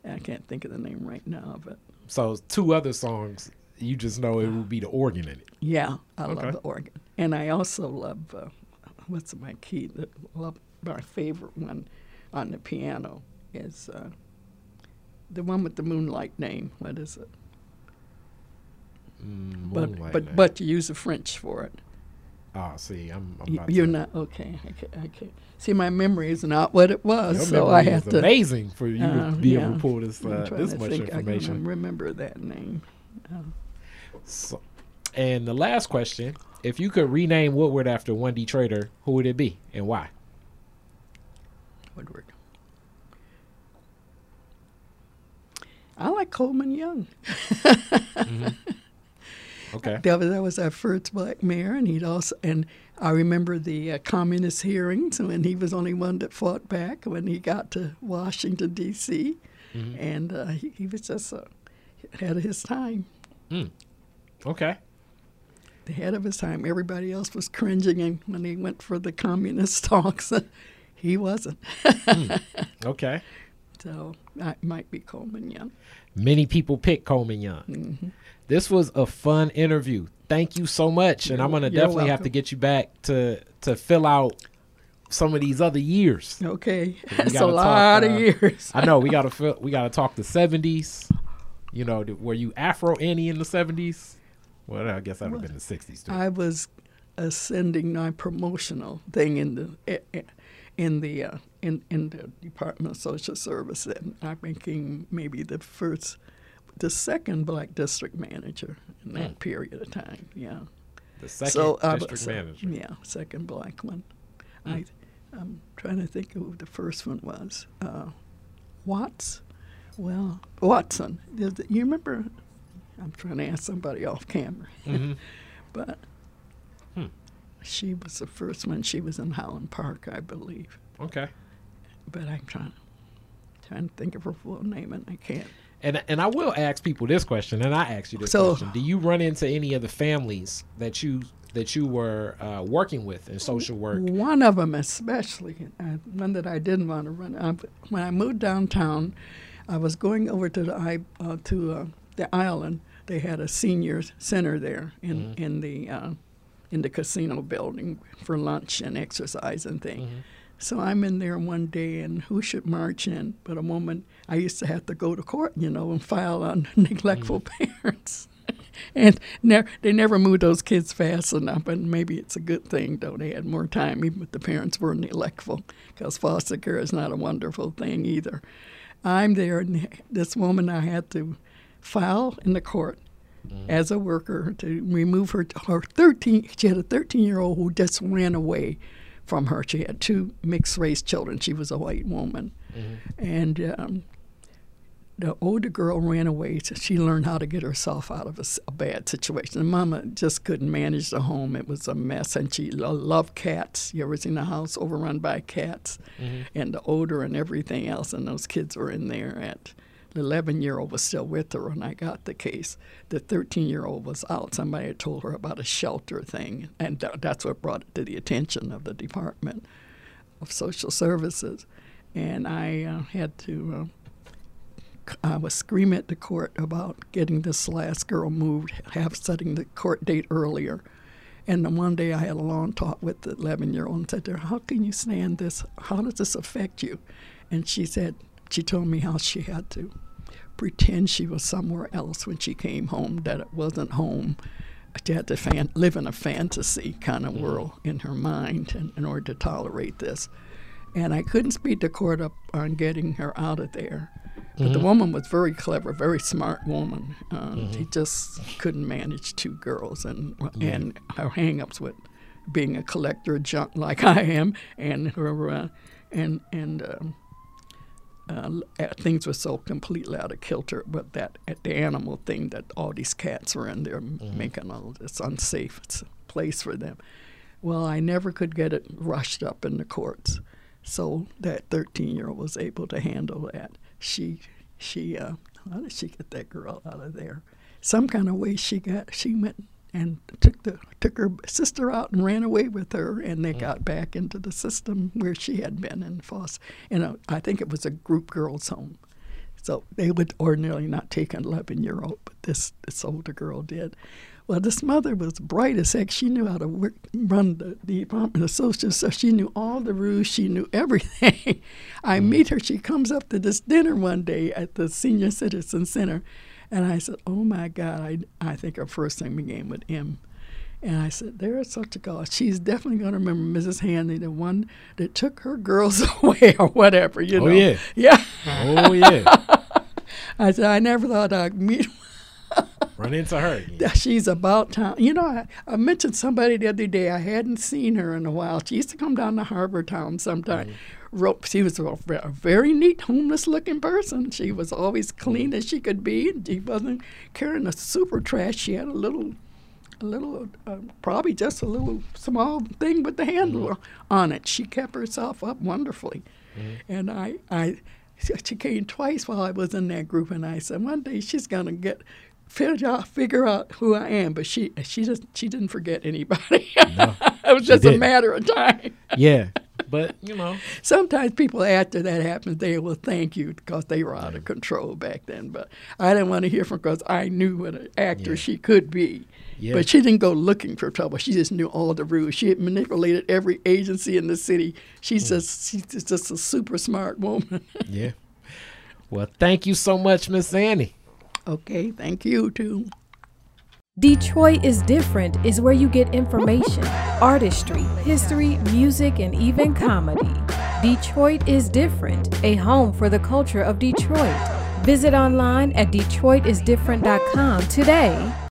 Speaker 3: I can't think of the name right now, but
Speaker 2: So two other songs, you just know it will be the organ in it.
Speaker 3: yeah, I
Speaker 2: Okay.
Speaker 3: love the organ, and I also love uh, what's my key? The, love, my favorite one on the piano is uh, the one with the moonlight name. What is it?
Speaker 2: Mm,
Speaker 3: But but
Speaker 2: Night.
Speaker 3: but you use the French for it.
Speaker 2: oh, see, I'm, I'm about
Speaker 3: You're
Speaker 2: to,
Speaker 3: not okay. I can't, I can't. See, my memory is not what it was,
Speaker 2: Your
Speaker 3: so I have to.
Speaker 2: amazing for you
Speaker 3: uh,
Speaker 2: to be able to pull this uh, this much
Speaker 3: think I
Speaker 2: information.
Speaker 3: can remember that name.
Speaker 2: So, and the last question: If you could rename Woodward after one Detroiter, who would it be and why?
Speaker 3: Woodward. I like Coleman Young.
Speaker 2: Okay.
Speaker 3: That was, that was our first black mayor, and he'd also and I remember the uh, communist hearings when he was only one that fought back when he got to Washington D.C.
Speaker 2: Mhm.
Speaker 3: and uh, he, he was just uh, ahead of his time.
Speaker 2: Okay.
Speaker 3: Ahead of his time. Everybody else was cringing and when he went for the communist talks. he wasn't.
Speaker 2: Okay.
Speaker 3: So that might be Coleman Young.
Speaker 2: Many people pick Coleman Young.
Speaker 3: Mm-hmm.
Speaker 2: This was a fun interview. Thank you so much, and I'm gonna
Speaker 3: You're
Speaker 2: definitely have to get you back to to fill out some of these other years.
Speaker 3: Okay, that's a
Speaker 2: gotta talk,
Speaker 3: lot
Speaker 2: uh,
Speaker 3: of years.
Speaker 2: I know we gotta fill, we gotta talk the '70s. You know, were you Afro Annie in the '70s? Well, I guess I would have been in the '60s too.
Speaker 3: I was ascending my promotional thing in the eh, eh, in the uh, in in the Department of Social Service, and I became maybe the first, the second black district manager in that
Speaker 2: Hmm.
Speaker 3: period of time. Yeah.
Speaker 2: the second
Speaker 3: so
Speaker 2: district
Speaker 3: was-
Speaker 2: manager.
Speaker 3: Yeah, second black one. I I'm trying to think of who the first one was. Uh, Watts. Well, Watson. You remember? I'm trying to ask somebody off camera.
Speaker 2: Mhm.
Speaker 3: But
Speaker 2: Hmm.
Speaker 3: she was the first one. She was in Highland Park, I believe.
Speaker 2: Okay.
Speaker 3: But I'm trying, trying to think of her full name, and I can't.
Speaker 2: And and I will ask people this question, and I ask you this
Speaker 3: So-
Speaker 2: question: Do you run into any of the families that you that you were uh, working with in social work?
Speaker 3: One of them, especially, uh, one that I didn't want to run. Uh, when I moved downtown, I was going over to the uh, to uh, the island. They had a senior center there in mm-hmm. in the uh, in the casino building for lunch and exercise and thing. Mm-hmm. So I'm in there one day, and who should march in but a woman? I used to have to go to court, you know, and file on neglectful mm-hmm. parents. and ne- they never moved those kids fast enough. And maybe it's a good thing, though. They had more time, even if the parents were neglectful, because foster care is not a wonderful thing either. I'm there, and this woman I had to file in the court as a worker to remove her her 13 she had a 13 year old who just ran away from her. She had two mixed race children. She was a white woman. And um, the older girl ran away so she learned how to get herself out of a bad situation. The mama just couldn't manage the home. It was a mess and she lo- loved cats. You ever seen a house overrun by cats? And the odor and everything else and those kids were in there at the 11 year old was still with her when I got the case. The 13 year old was out. Somebody had told her about a shelter thing, and tha- that's what brought it to the attention of the Department of Social Services. And I uh, had to, uh, I was screaming at the court about getting this last girl moved, half setting the court date earlier. And then one day I had a long talk with the 11 year old and said to her, How can you stand this? How does this affect you? And she said, She told me how she had to pretend she was somewhere else when she came home, that it wasn't home. She had to fan, live in a fantasy kind of world in her mind in, in order to tolerate this. And I couldn't speed the court up on getting her out of there. But the woman was very clever, very smart woman. Uh, She just couldn't manage two girls, and and her hang-ups with being a collector of junk like I am, and her uh, and and um, uh, uh, things were so completely out of kilter. But that at the animal thing that all these cats were in there m making all this unsafe it's a place for them. Well, I never could get it rushed up in the courts, so that 13-year-old was able to handle that. She she uh, how did she get that girl out of there? Some kind of way she got she went and took the took her sister out and ran away with her, and they mm. got back into the system where she had been in foster. You uh, know, I think it was a group girls' home, so they would ordinarily not take an 11 year old, but this this older girl did. Well, this mother was bright as heck. She knew how to work, run the, the Department of Social Stuff. She knew all the rules. She knew everything. I mm. meet her. She comes up to this dinner one day at the Senior Citizen Center, and I said, "Oh my God!" I I think her first name began with M. And I said, there is such a girl. She's definitely going to remember Mrs. Hanley, the one that took her girls away or whatever, you
Speaker 2: Oh,
Speaker 3: know.
Speaker 2: yeah.
Speaker 3: Yeah.
Speaker 2: Oh yeah,
Speaker 3: I said, I never thought I'd meet
Speaker 2: run into her.
Speaker 3: she's about town. You know, I, I mentioned somebody the other day. I hadn't seen her in a while. She used to come down to Harbor Town sometime. Mm-hmm. Ro- She was a a very neat, homeless-looking person. She was always clean mm-hmm. as she could be. and She wasn't carrying a super trash. She had a little, a little, uh, probably just a little small thing with the handle mm-hmm. on it. She kept herself up wonderfully, mm-hmm. and I, I, she came twice while I was in that group, and I said one day she's gonna get figure out, figure out who I am. But she she just she didn't forget anybody. it was just a
Speaker 2: didn't.
Speaker 3: matter of time.
Speaker 2: Yeah, but you know,
Speaker 3: Sometimes people after that happens, they will thank you because they were out of control back then. But I didn't want to hear from because I knew what an actor
Speaker 2: Yeah.
Speaker 3: she could be.
Speaker 2: Yeah.
Speaker 3: But she didn't go looking for trouble. She just knew all the rules. She had manipulated every agency in the city. She's hmm. just she's just a super smart woman.
Speaker 2: yeah. Well, thank you so much, Miss Annie.
Speaker 3: okay, thank you too.
Speaker 1: Detroit is Different is where you get information, artistry, history, music, and even comedy. Detroit is Different, a home for the culture of Detroit. Visit online at DetroitisDifferent.com today